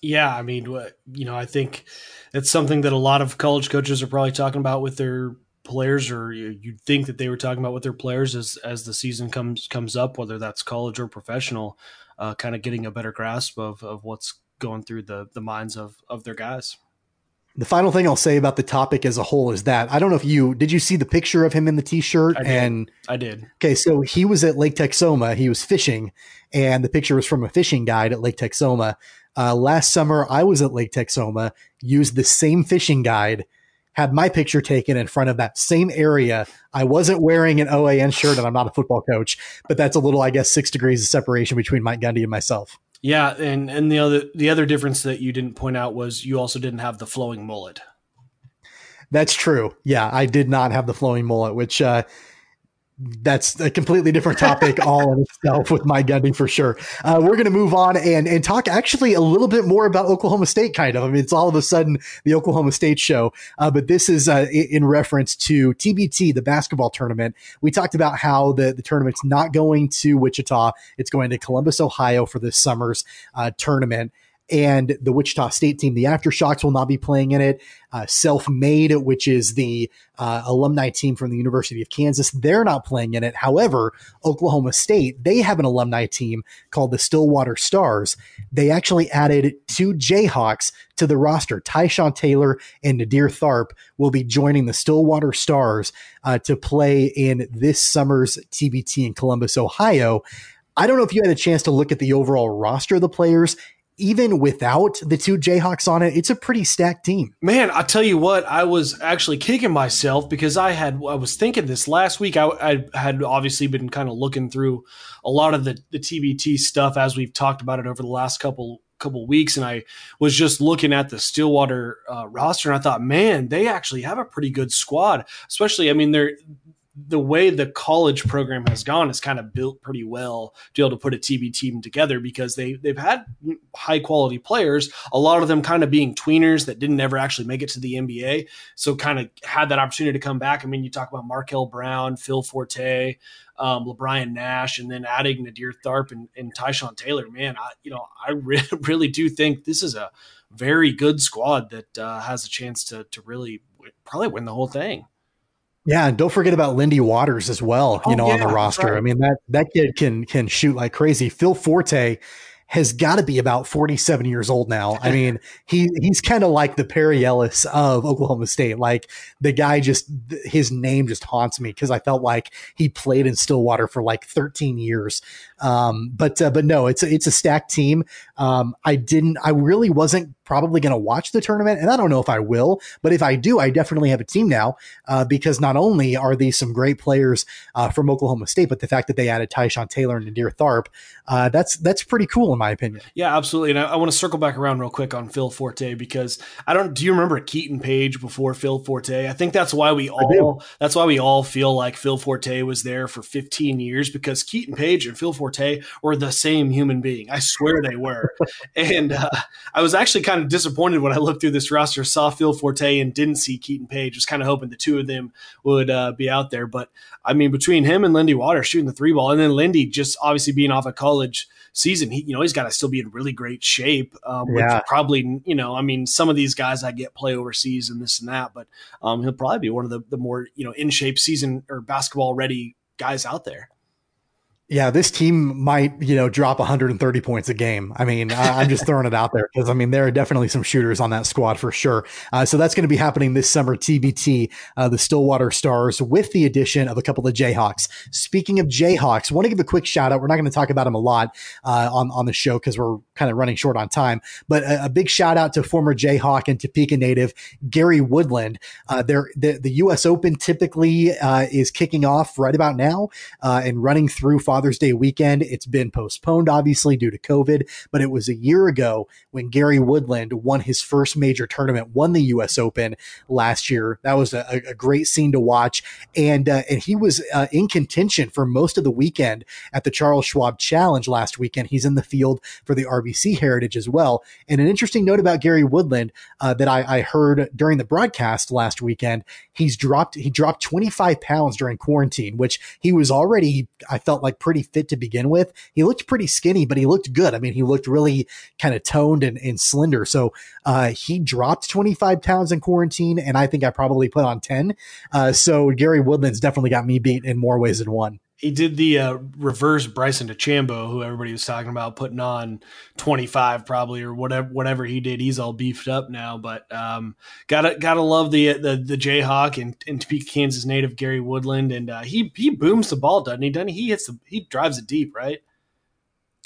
Yeah, I mean, you know, I think it's something that a lot of college coaches are probably talking about with their players, or you'd think that they were talking about with their players as as the season comes comes up, whether that's college or professional, uh, kind of getting a better grasp of of what's going through the the minds of of their guys. The final thing I'll say about the topic as a whole is that I don't know if you did you see the picture of him in the t-shirt I and I did. Okay, so he was at Lake Texoma, he was fishing and the picture was from a fishing guide at Lake Texoma uh, last summer, I was at Lake Texoma, used the same fishing guide, had my picture taken in front of that same area. I wasn't wearing an OAN shirt, and I'm not a football coach, but that's a little, I guess, six degrees of separation between Mike Gundy and myself. Yeah, and and the other the other difference that you didn't point out was you also didn't have the flowing mullet. That's true. Yeah, I did not have the flowing mullet, which uh, that's a completely different topic all in itself with Mike Gundy for sure. Uh, we're going to move on and, and talk actually a little bit more about Oklahoma State, kind of. I mean, it's all of a sudden the Oklahoma State show, uh, but this is uh, in reference to TBT, the basketball tournament. We talked about how the, the tournament's not going to Wichita, it's going to Columbus, Ohio for this summer's uh, tournament and the Wichita State team, the Aftershocks, will not be playing in it. Uh, Self Made, which is the uh, alumni team from the University of Kansas, they're not playing in it. However, Oklahoma State, they have an alumni team called the Stillwater Stars. They actually added two Jayhawks to the roster. Tyshawn Taylor and Naadir Tharpe will be joining the Stillwater Stars uh, to play in this summer's TBT in Columbus, Ohio. I don't know if you had a chance to look at the overall roster of the players even without the two Jayhawks on it, it's a pretty stacked team. Man, I tell you what, I was actually kicking myself because I had I was thinking this last week. I, I had obviously been kind of looking through a lot of the the TBT stuff as we've talked about it over the last couple couple weeks, and I was just looking at the Stillwater uh, roster, and I thought, man, they actually have a pretty good squad. Especially, I mean, they're the way the college program has gone is kind of built pretty well to be able to put a TB team together because they they've had high quality players, a lot of them kind of being tweeners that didn't ever actually make it to the NBA, so kind of had that opportunity to come back. I mean, you talk about Markel Brown, Phil Forte, um, Le'Bryan Nash, and then adding Naadir Tharpe and, and Tyshawn Taylor. Man, I you know I re- really do think this is a very good squad that uh, has a chance to to really probably win the whole thing. Yeah, don't forget about Lindy Waters as well. You oh, know, yeah, on the roster. Right. I mean that that kid can can shoot like crazy. Phil Forte has got to be about 47 years old now. I mean, he he's kind of like the Perry Ellis of Oklahoma State. Like the guy just his name just haunts me because I felt like he played in Stillwater for like 13 years. Um, but uh, but no, it's a, it's a stacked team. Um, I didn't. I really wasn't probably going to watch the tournament, and I don't know if I will. But if I do, I definitely have a team now uh, because not only are these some great players uh, from Oklahoma State, but the fact that they added Tyshawn Taylor and Naadir Tharpe, uh, that's that's pretty cool in my opinion. Yeah, absolutely. And I, I want to circle back around real quick on Phil Forte because I don't. Do you remember Keiton Page before Phil Forte? I think that's why we all that's why we all feel like Phil Forte was there for 15 years because Keiton Page and Phil Forte were the same human being. I swear they were. and uh, I was actually kind of disappointed when I looked through this roster, saw Phil Forte, and didn't see Keiton Page. Was kind of hoping the two of them would uh, be out there. But I mean, between him and Lindy Water shooting the three ball, and then Lindy just obviously being off a of college season, he you know he's got to still be in really great shape. Um, yeah. Probably you know I mean some of these guys I get play overseas and this and that, but um, he'll probably be one of the, the more you know in shape season or basketball ready guys out there. Yeah, this team might, you know, drop 130 points a game. I mean, I, am just throwing it out there because I mean there are definitely some shooters on that squad for sure. Uh, so that's going to be happening this summer. TBT, uh, the Stillwater Stars, with the addition of a couple of Jayhawks. Speaking of Jayhawks, want to give a quick shout out. We're not going to talk about them a lot uh, on on the show because we're kind of running short on time. But a, a, big shout out to former Jayhawk and Topeka native Gary Woodland. Uh, there, the, the U.S. Open typically uh, is kicking off right about now uh, and running through. Father's Day weekend. It's been postponed, obviously, due to COVID, but it was a year ago when Gary Woodland won his first major tournament, won the U.S. Open last year. That was a, a great scene to watch, and uh, and he was uh, in contention for most of the weekend at the Charles Schwab Challenge last weekend. He's in the field for the RBC Heritage as well. And an interesting note about Gary Woodland uh, that I, I heard during the broadcast last weekend, he's dropped he dropped 25 pounds during quarantine, which he was already I felt like pretty fit to begin with. He looked pretty skinny, but he looked good. I mean, he looked really kind of toned and, and slender. So uh, he dropped 25 pounds in quarantine, and I think I probably put on 10. Uh, so Gary Woodland's definitely got me beat in more ways than one he did the uh, reverse Bryson DeChambeau, who everybody was talking about putting on 25 probably or whatever whatever he did. He's all beefed up now, but um, gotta gotta love the the, the Jayhawk and, and Topeka, Kansas native Gary Woodland, and uh, he he booms the ball, doesn't he? Doesn't he? he hits the he drives it deep, right?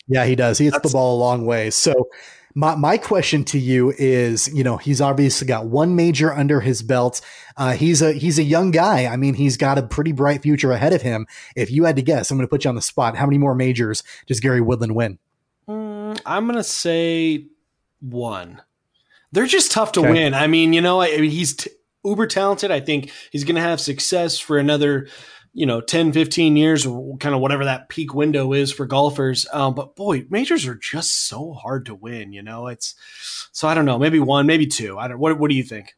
Yeah, he does. He hits That's, the ball a long way. So my, my question to you is, you know, he's obviously got one major under his belt. Uh, he's a he's a young guy. I mean, he's got a pretty bright future ahead of him. If you had to guess, I'm going to put you on the spot. How many more majors does Gary Woodland win? Mm, I'm going to say one. They're just tough to okay. win. I mean, you know, I, I mean, he's t- uber talented. I think he's going to have success for another you know 10 15 years kind of whatever that peak window is for golfers. Um, but boy majors are just so hard to win you know? It's so i don't know maybe one maybe two. I don't what, what do you think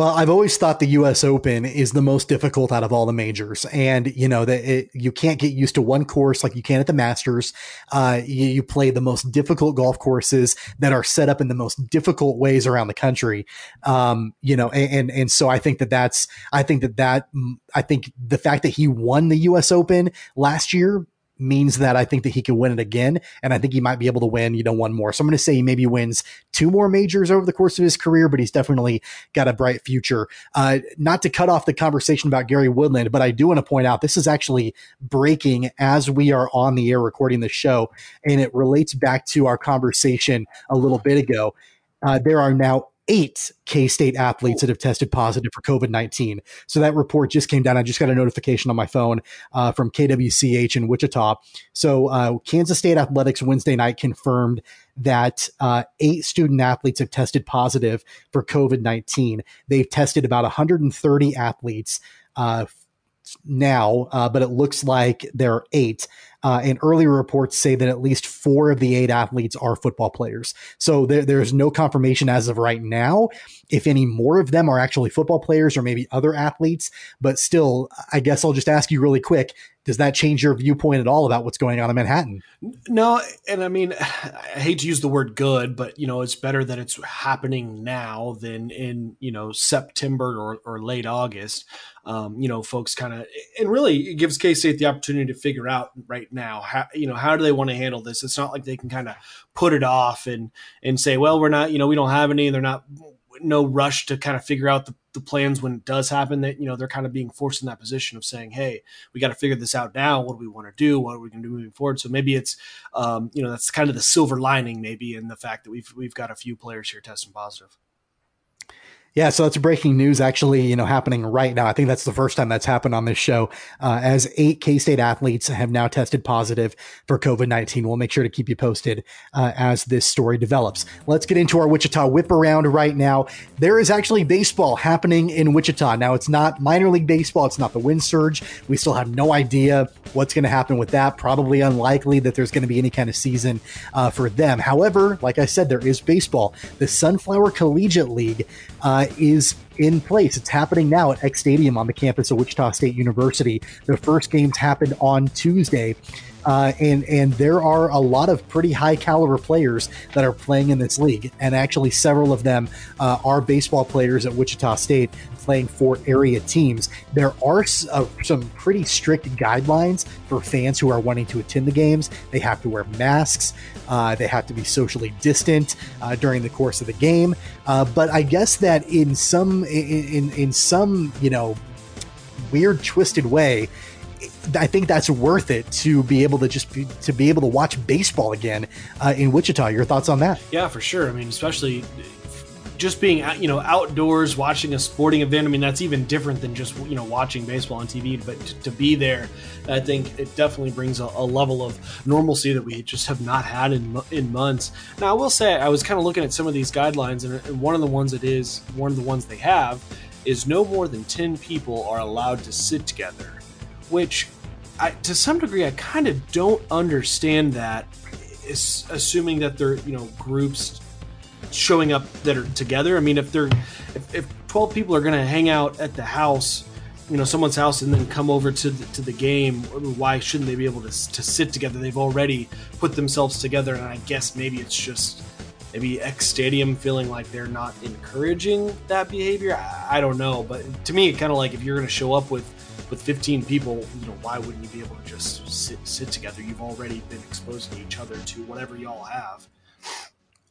well, I've always thought the U.S. Open is the most difficult out of all the majors, and you know that you can't get used to one course like you can at the Masters. Uh, you, you, play the most difficult golf courses that are set up in the most difficult ways around the country. Um, you know, and, and and so I think that that's I think that that I think the fact that he won the U.S. Open last year means that I think that he can win it again. And I think he might be able to win, you know, one more. So I'm going to say he maybe wins two more majors over the course of his career, but he's definitely got a bright future. Uh, not to cut off the conversation about Gary Woodland, but I do want to point out this is actually breaking as we are on the air recording the show. And it relates back to our conversation a little bit ago. Uh, there are now eight K State athletes that have tested positive for COVID 19. So that report just came down. I just got a notification on my phone uh, from KWCH in Wichita. So uh, Kansas State Athletics Wednesday night confirmed that uh, eight student athletes have tested positive for COVID 19. They've tested about 130 athletes. Uh, now, uh, but it looks like there are eight. Uh, and earlier reports say that at least four of the eight athletes are football players. So there, there's no confirmation as of right now if any more of them are actually football players or maybe other athletes. But still, I guess I'll just ask you really quick does that change your viewpoint at all about what's going on in Manhattan? No, and I mean, I hate to use the word good, but you know, it's better that it's happening now than in you know September or, or late August. Um, you know, folks kind of, and really, it gives K State the opportunity to figure out right now how you know how do they want to handle this. It's not like they can kind of put it off and and say, well, we're not, you know, we don't have any. They're not no rush to kind of figure out the, the plans when it does happen that you know they're kind of being forced in that position of saying hey we got to figure this out now what do we want to do what are we going to do moving forward so maybe it's um, you know that's kind of the silver lining maybe in the fact that we've we've got a few players here testing positive yeah, so that's breaking news actually, you know, happening right now. I think that's the first time that's happened on this show. Uh, as eight K State athletes have now tested positive for COVID 19. We'll make sure to keep you posted uh, as this story develops. Let's get into our Wichita whip around right now. There is actually baseball happening in Wichita. Now, it's not minor league baseball, it's not the wind surge. We still have no idea what's going to happen with that. Probably unlikely that there's going to be any kind of season uh, for them. However, like I said, there is baseball. The Sunflower Collegiate League uh, is in place. It's happening now at Eck Stadium on the campus of Wichita State University. The first games happened on Tuesday. Uh, and and there are a lot of pretty high caliber players that are playing in this league, and actually several of them uh, are baseball players at Wichita State playing for area teams. There are uh, some pretty strict guidelines for fans who are wanting to attend the games. They have to wear masks. Uh, they have to be socially distant uh, during the course of the game. Uh, but I guess that in some in, in, some you know weird twisted way I think that's worth it to be able to just be, to be able to watch baseball again uh, in Wichita. Your thoughts on that? Yeah, for sure. I mean, especially just being you know outdoors watching a sporting event. I mean, that's even different than just you know watching baseball on TV. But to, to be there, I think it definitely brings a, a, level of normalcy that we just have not had in in months. Now, I will say I was kind of looking at some of these guidelines, and, one of the ones that is one of the ones they have is no more than ten people are allowed to sit together which I, to some degree I kind of don't understand that assuming that they're you know groups showing up that are together I mean if they're if, if 12 people are going to hang out at the house you know someone's house and then come over to the, to the game why shouldn't they be able to, to sit together they've already put themselves together and I guess maybe it's just maybe Eck Stadium feeling like they're not encouraging that behavior. I, I don't know, but to me, kind of like if you're going to show up with with 15 people, you know, why wouldn't you be able to just sit sit together? You've already been exposing each other to whatever y'all have.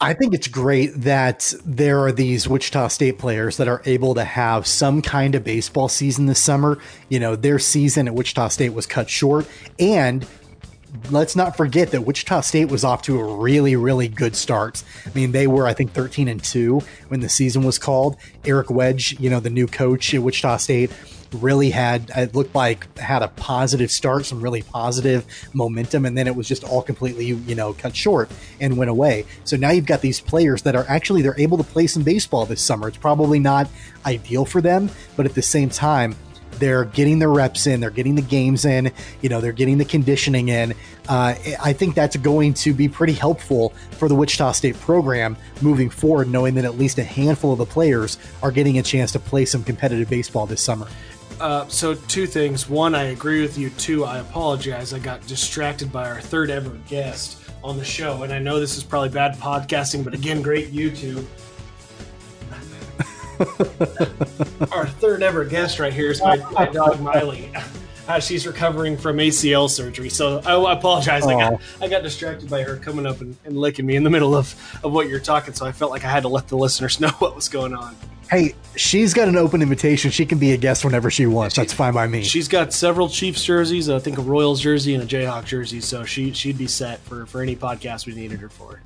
I think it's great that there are these Wichita State players that are able to have some kind of baseball season this summer. You know, their season at Wichita State was cut short. And let's not forget that Wichita State was off to a really, really good start. I mean, they were, I think, 13 and 2 when the season was called. Eric Wedge, you know, the new coach at Wichita State, really had it looked like had a positive start, some really positive momentum, and then it was just all completely you know cut short and went away. So now you've got these players that are actually they're able to play some baseball this summer. It's probably not ideal for them, but at the same time they're getting their reps in, they're getting the games in, you know, they're getting the conditioning in. Uh, I think that's going to be pretty helpful for the Wichita State program moving forward, knowing that at least a handful of the players are getting a chance to play some competitive baseball this summer. Uh, so two things. One, I agree with you. Two, I apologize. I got distracted by our third ever guest on the show, and I know this is probably bad podcasting, but again, great YouTube. our third ever guest right here is my, my dog Miley. Uh, she's recovering from ACL surgery, so I, I apologize. I got I got distracted by her coming up and, and licking me in the middle of, of what you're talking, so I felt like I had to let the listeners know what was going on. Hey, she's got an open invitation. She can be a guest whenever she wants. She, That's fine by me. She's got several Chiefs jerseys, I think a Royals jersey and a Jayhawk jersey, so she she'd be set for for any podcast we needed her for.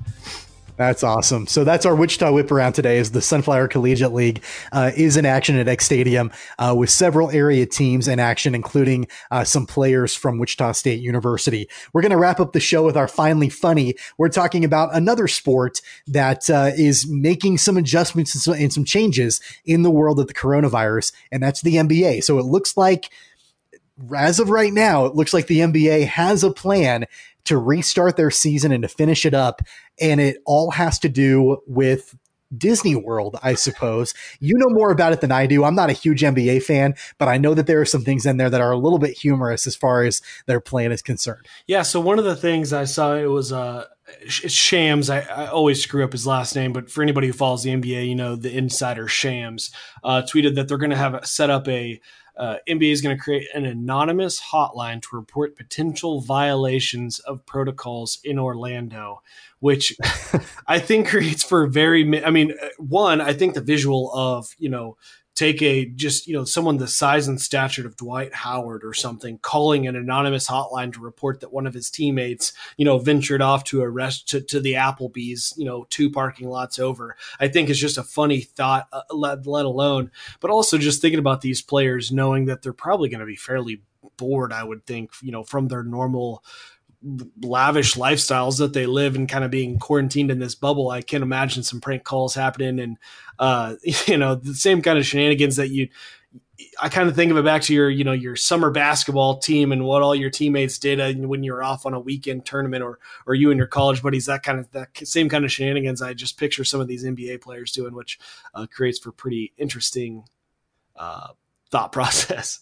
That's awesome. So that's our Wichita whip around today. Is the Sunflower Collegiate League uh, is in action at Eck Stadium uh, with several area teams in action, including uh, some players from Wichita State University. We're going to wrap up the show with our finally funny. We're talking about another sport that uh, is making some adjustments and some, and some changes in the world of the coronavirus, and that's the NBA. So it looks like as of right now, it looks like the NBA has a plan to restart their season and to finish it up. And it all has to do with Disney World, I suppose. You know more about it than I do. I'm not a huge NBA fan, but I know that there are some things in there that are a little bit humorous as far as their plan is concerned. Yeah. So one of the things I saw it was uh, Shams. I, I, always screw up his last name, but for anybody who follows the NBA, you know the insider Shams uh, tweeted that they're going to have set up a uh, NBA is going to create an anonymous hotline to report potential violations of protocols in Orlando, which I think creates for very. I mean, uh, one, I think the visual of you know take a just you know someone the size and stature of Dwight Howard or something calling an anonymous hotline to report that one of his teammates you know ventured off to arrest to, to the Applebee's you know two parking lots over. I think is just a funny thought uh, let, let alone but also just thinking about these players knowing that they're probably going to be fairly bored I would think you know from their normal lavish lifestyles that they live and kind of being quarantined in this bubble, I can't imagine some prank calls happening and uh, you know the same kind of shenanigans that you. I kind of think of it back to your, you know, your summer basketball team and what all your teammates did uh, when you're off on a weekend tournament, or or you and your college buddies. That kind of that same kind of shenanigans. I just picture some of these NBA players doing, which uh, creates for pretty interesting uh, thought process.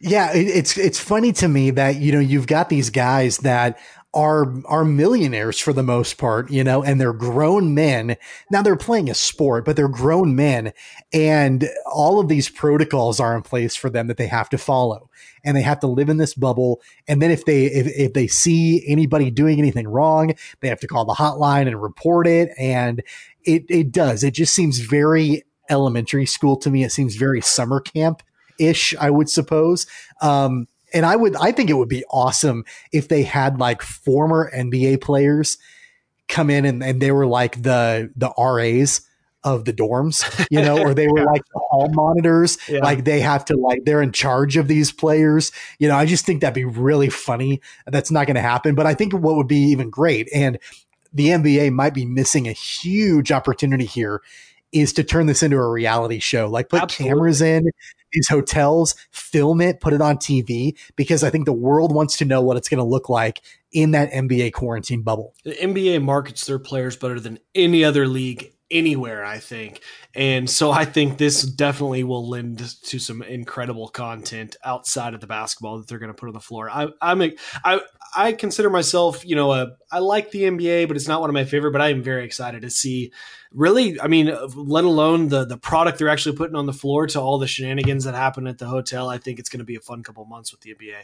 Yeah, it, it's it's funny to me that you know you've got these guys that are are millionaires for the most part, you know, and they're grown men. Now they're playing a sport, but they're grown men, and all of these protocols are in place for them that they have to follow, and they have to live in this bubble. And then if they if, if they see anybody doing anything wrong, they have to call the hotline and report it. And it it does. It just seems very elementary school to me. It seems very summer camp ish, I would suppose. Um, and I would, I think it would be awesome if they had like former NBA players come in and, and they were like the, the RAs of the dorms, you know, or they were like the hall monitors. Yeah. Like they have to like they're in charge of these players. You know, I just think that'd be really funny. That's not going to happen, but I think what would be even great and the NBA might be missing a huge opportunity here is to turn this into a reality show. Like put Absolutely. cameras in these hotels, film it, put it on TV, because I think the world wants to know what it's going to look like in that NBA quarantine bubble. The NBA markets their players better than any other league anywhere, I think. And so I think this definitely will lend to some incredible content outside of the basketball that they're going to put on the floor. I, I'm I, I consider myself, you know, a, I like the NBA, but it's not one of my favorite. But I am very excited to see, really. I mean, let alone the the product they're actually putting on the floor to all the shenanigans that happen at the hotel. I think it's going to be a fun couple months with the NBA.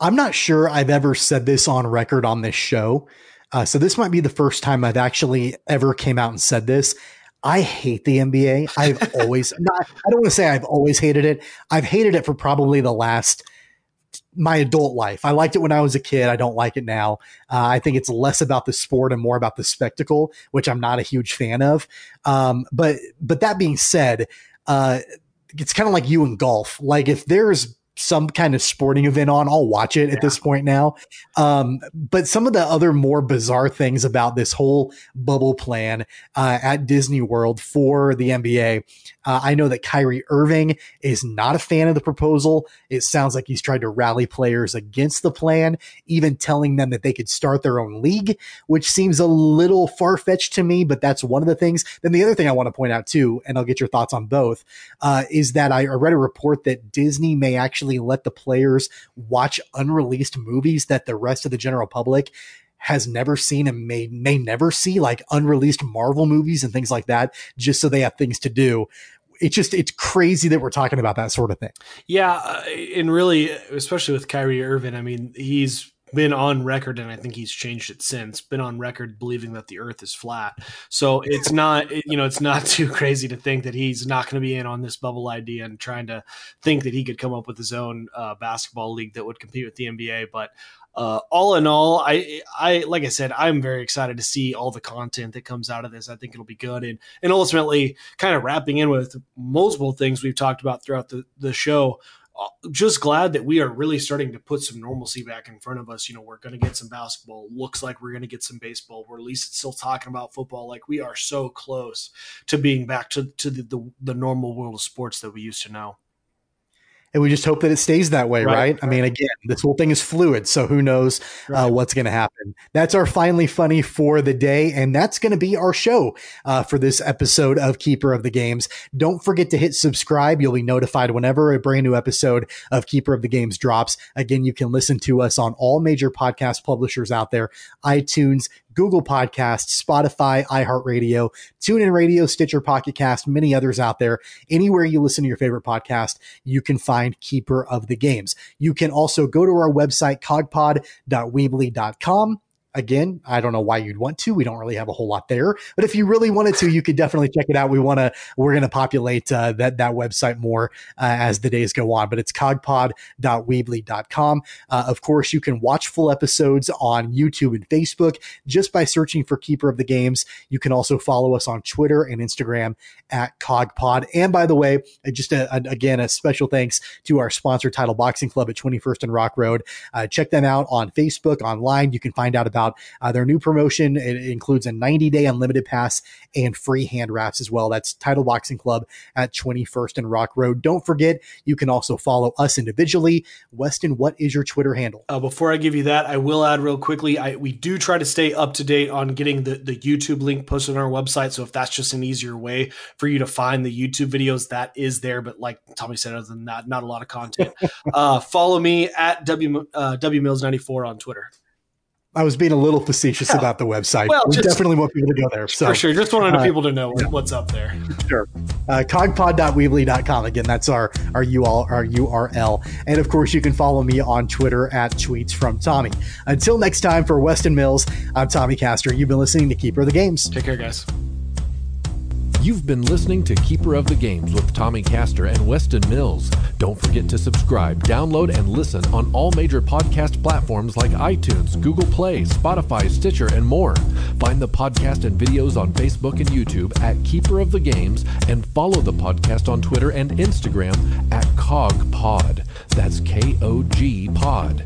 I'm not sure I've ever said this on record on this show, uh, so this might be the first time I've actually ever came out and said this. I hate the NBA. I've always not, I don't want to say I've always hated it. I've hated it for probably the last my adult life. I liked it when I was a kid. I don't like it now. Uh, I think it's less about the sport and more about the spectacle, which I'm not a huge fan of. Um, but but that being said, uh, it's kind of like you in golf. Like if there's some kind of sporting event on, I'll watch it yeah. at this point now. Um, but some of the other more bizarre things about this whole bubble plan uh, at Disney World for the NBA, uh, I know that Kyrie Irving is not a fan of the proposal. It sounds like he's tried to rally players against the plan, even telling them that they could start their own league, which seems a little far fetched to me, but that's one of the things. Then the other thing I want to point out too, and I'll get your thoughts on both, uh, is that I read a report that Disney may actually let the players watch unreleased movies that the rest of the general public has never seen and may may never see like unreleased Marvel movies and things like that just so they have things to do it's just it's crazy that we're talking about that sort of thing. Yeah, uh, and really, especially with Kyrie Irving, I mean, he's been on record, and I think he's changed it since. Been on record believing that the Earth is flat. So it's not, you know, it's not too crazy to think that he's not going to be in on this bubble idea and trying to think that he could come up with his own uh, basketball league that would compete with the NBA. But uh, all in all, I, I, like I said, I'm very excited to see all the content that comes out of this. I think it'll be good, and and ultimately, kind of wrapping in with multiple things we've talked about throughout the the show Uh, just glad that we are really starting to put some normalcy back in front of us. You know, we're going to get some basketball. Looks like we're going to get some baseball. We're at least still talking about football. Like we are so close to being back to, to the, the, the normal world of sports that we used to know. And we just hope that it stays that way, right? right? I mean, again, this whole thing is fluid, so who knows uh, right. uh, what's going to happen. That's our finally funny for the day, and that's going to be our show uh, for this episode of Keeper of the Games. Don't forget to hit subscribe. You'll be notified whenever a brand new episode of Keeper of the Games drops. Again, you can listen to us on all major podcast publishers out there: iTunes, Google Podcasts, Spotify, iHeartRadio, TuneIn Radio, Stitcher, Pocket Cast, many others out there. Anywhere you listen to your favorite podcast, you can find Keeper of the Games. You can also go to our website, cogpod.weebly.com again, I don't know why you'd want to. We don't really have a whole lot there, but if you really wanted to, you could definitely check it out. We want to, we're going to populate uh, that that website more uh, as the days go on. But it's kogpod.weebly.com. Uh, of course, you can watch full episodes on YouTube and Facebook just by searching for Keeper of the Games. You can also follow us on Twitter and Instagram at KOGPod. And by the way, uh, just a, a, again a special thanks to our sponsor, Title Boxing Club at 21st and Rock Road. Uh, check them out on Facebook, online. You can find out about about uh, their new promotion. It includes a 90 day unlimited pass and free hand wraps as well. That's Title Boxing Club at 21st and Rock Road. Don't forget, you can also follow us individually. Weston, what is your Twitter handle? Uh, before I give you that, I will add real quickly. I, we do try to stay up to date on getting the, the YouTube link posted on our website. So if that's just an easier way for you to find the YouTube videos, that is there. But like Tommy said, other than that, not a lot of content. uh, follow me at W uh, W Mills 94 on Twitter. I was being a little facetious about the website. Well, we just, definitely want people to go there. So, for sure. Just wanted uh, people to know yeah. what's up there. Sure. Uh, kogpod.weebly.com. Again, that's our, our, URL, our URL. And of course, you can follow me on Twitter at tweets from Tommy. Until next time, for Weston Mills, I'm Tommy Castor. You've been listening to Keeper of the Games. Take care, guys. You've been listening to Keeper of the Games with Tommy Castor and Weston Mills. Don't forget to subscribe, download, and listen on all major podcast platforms like iTunes, Google Play, Spotify, Stitcher, and more. Find the podcast and videos on Facebook and YouTube at Keeper of the Games and follow the podcast on Twitter and Instagram at KOGPod. That's K O G Pod.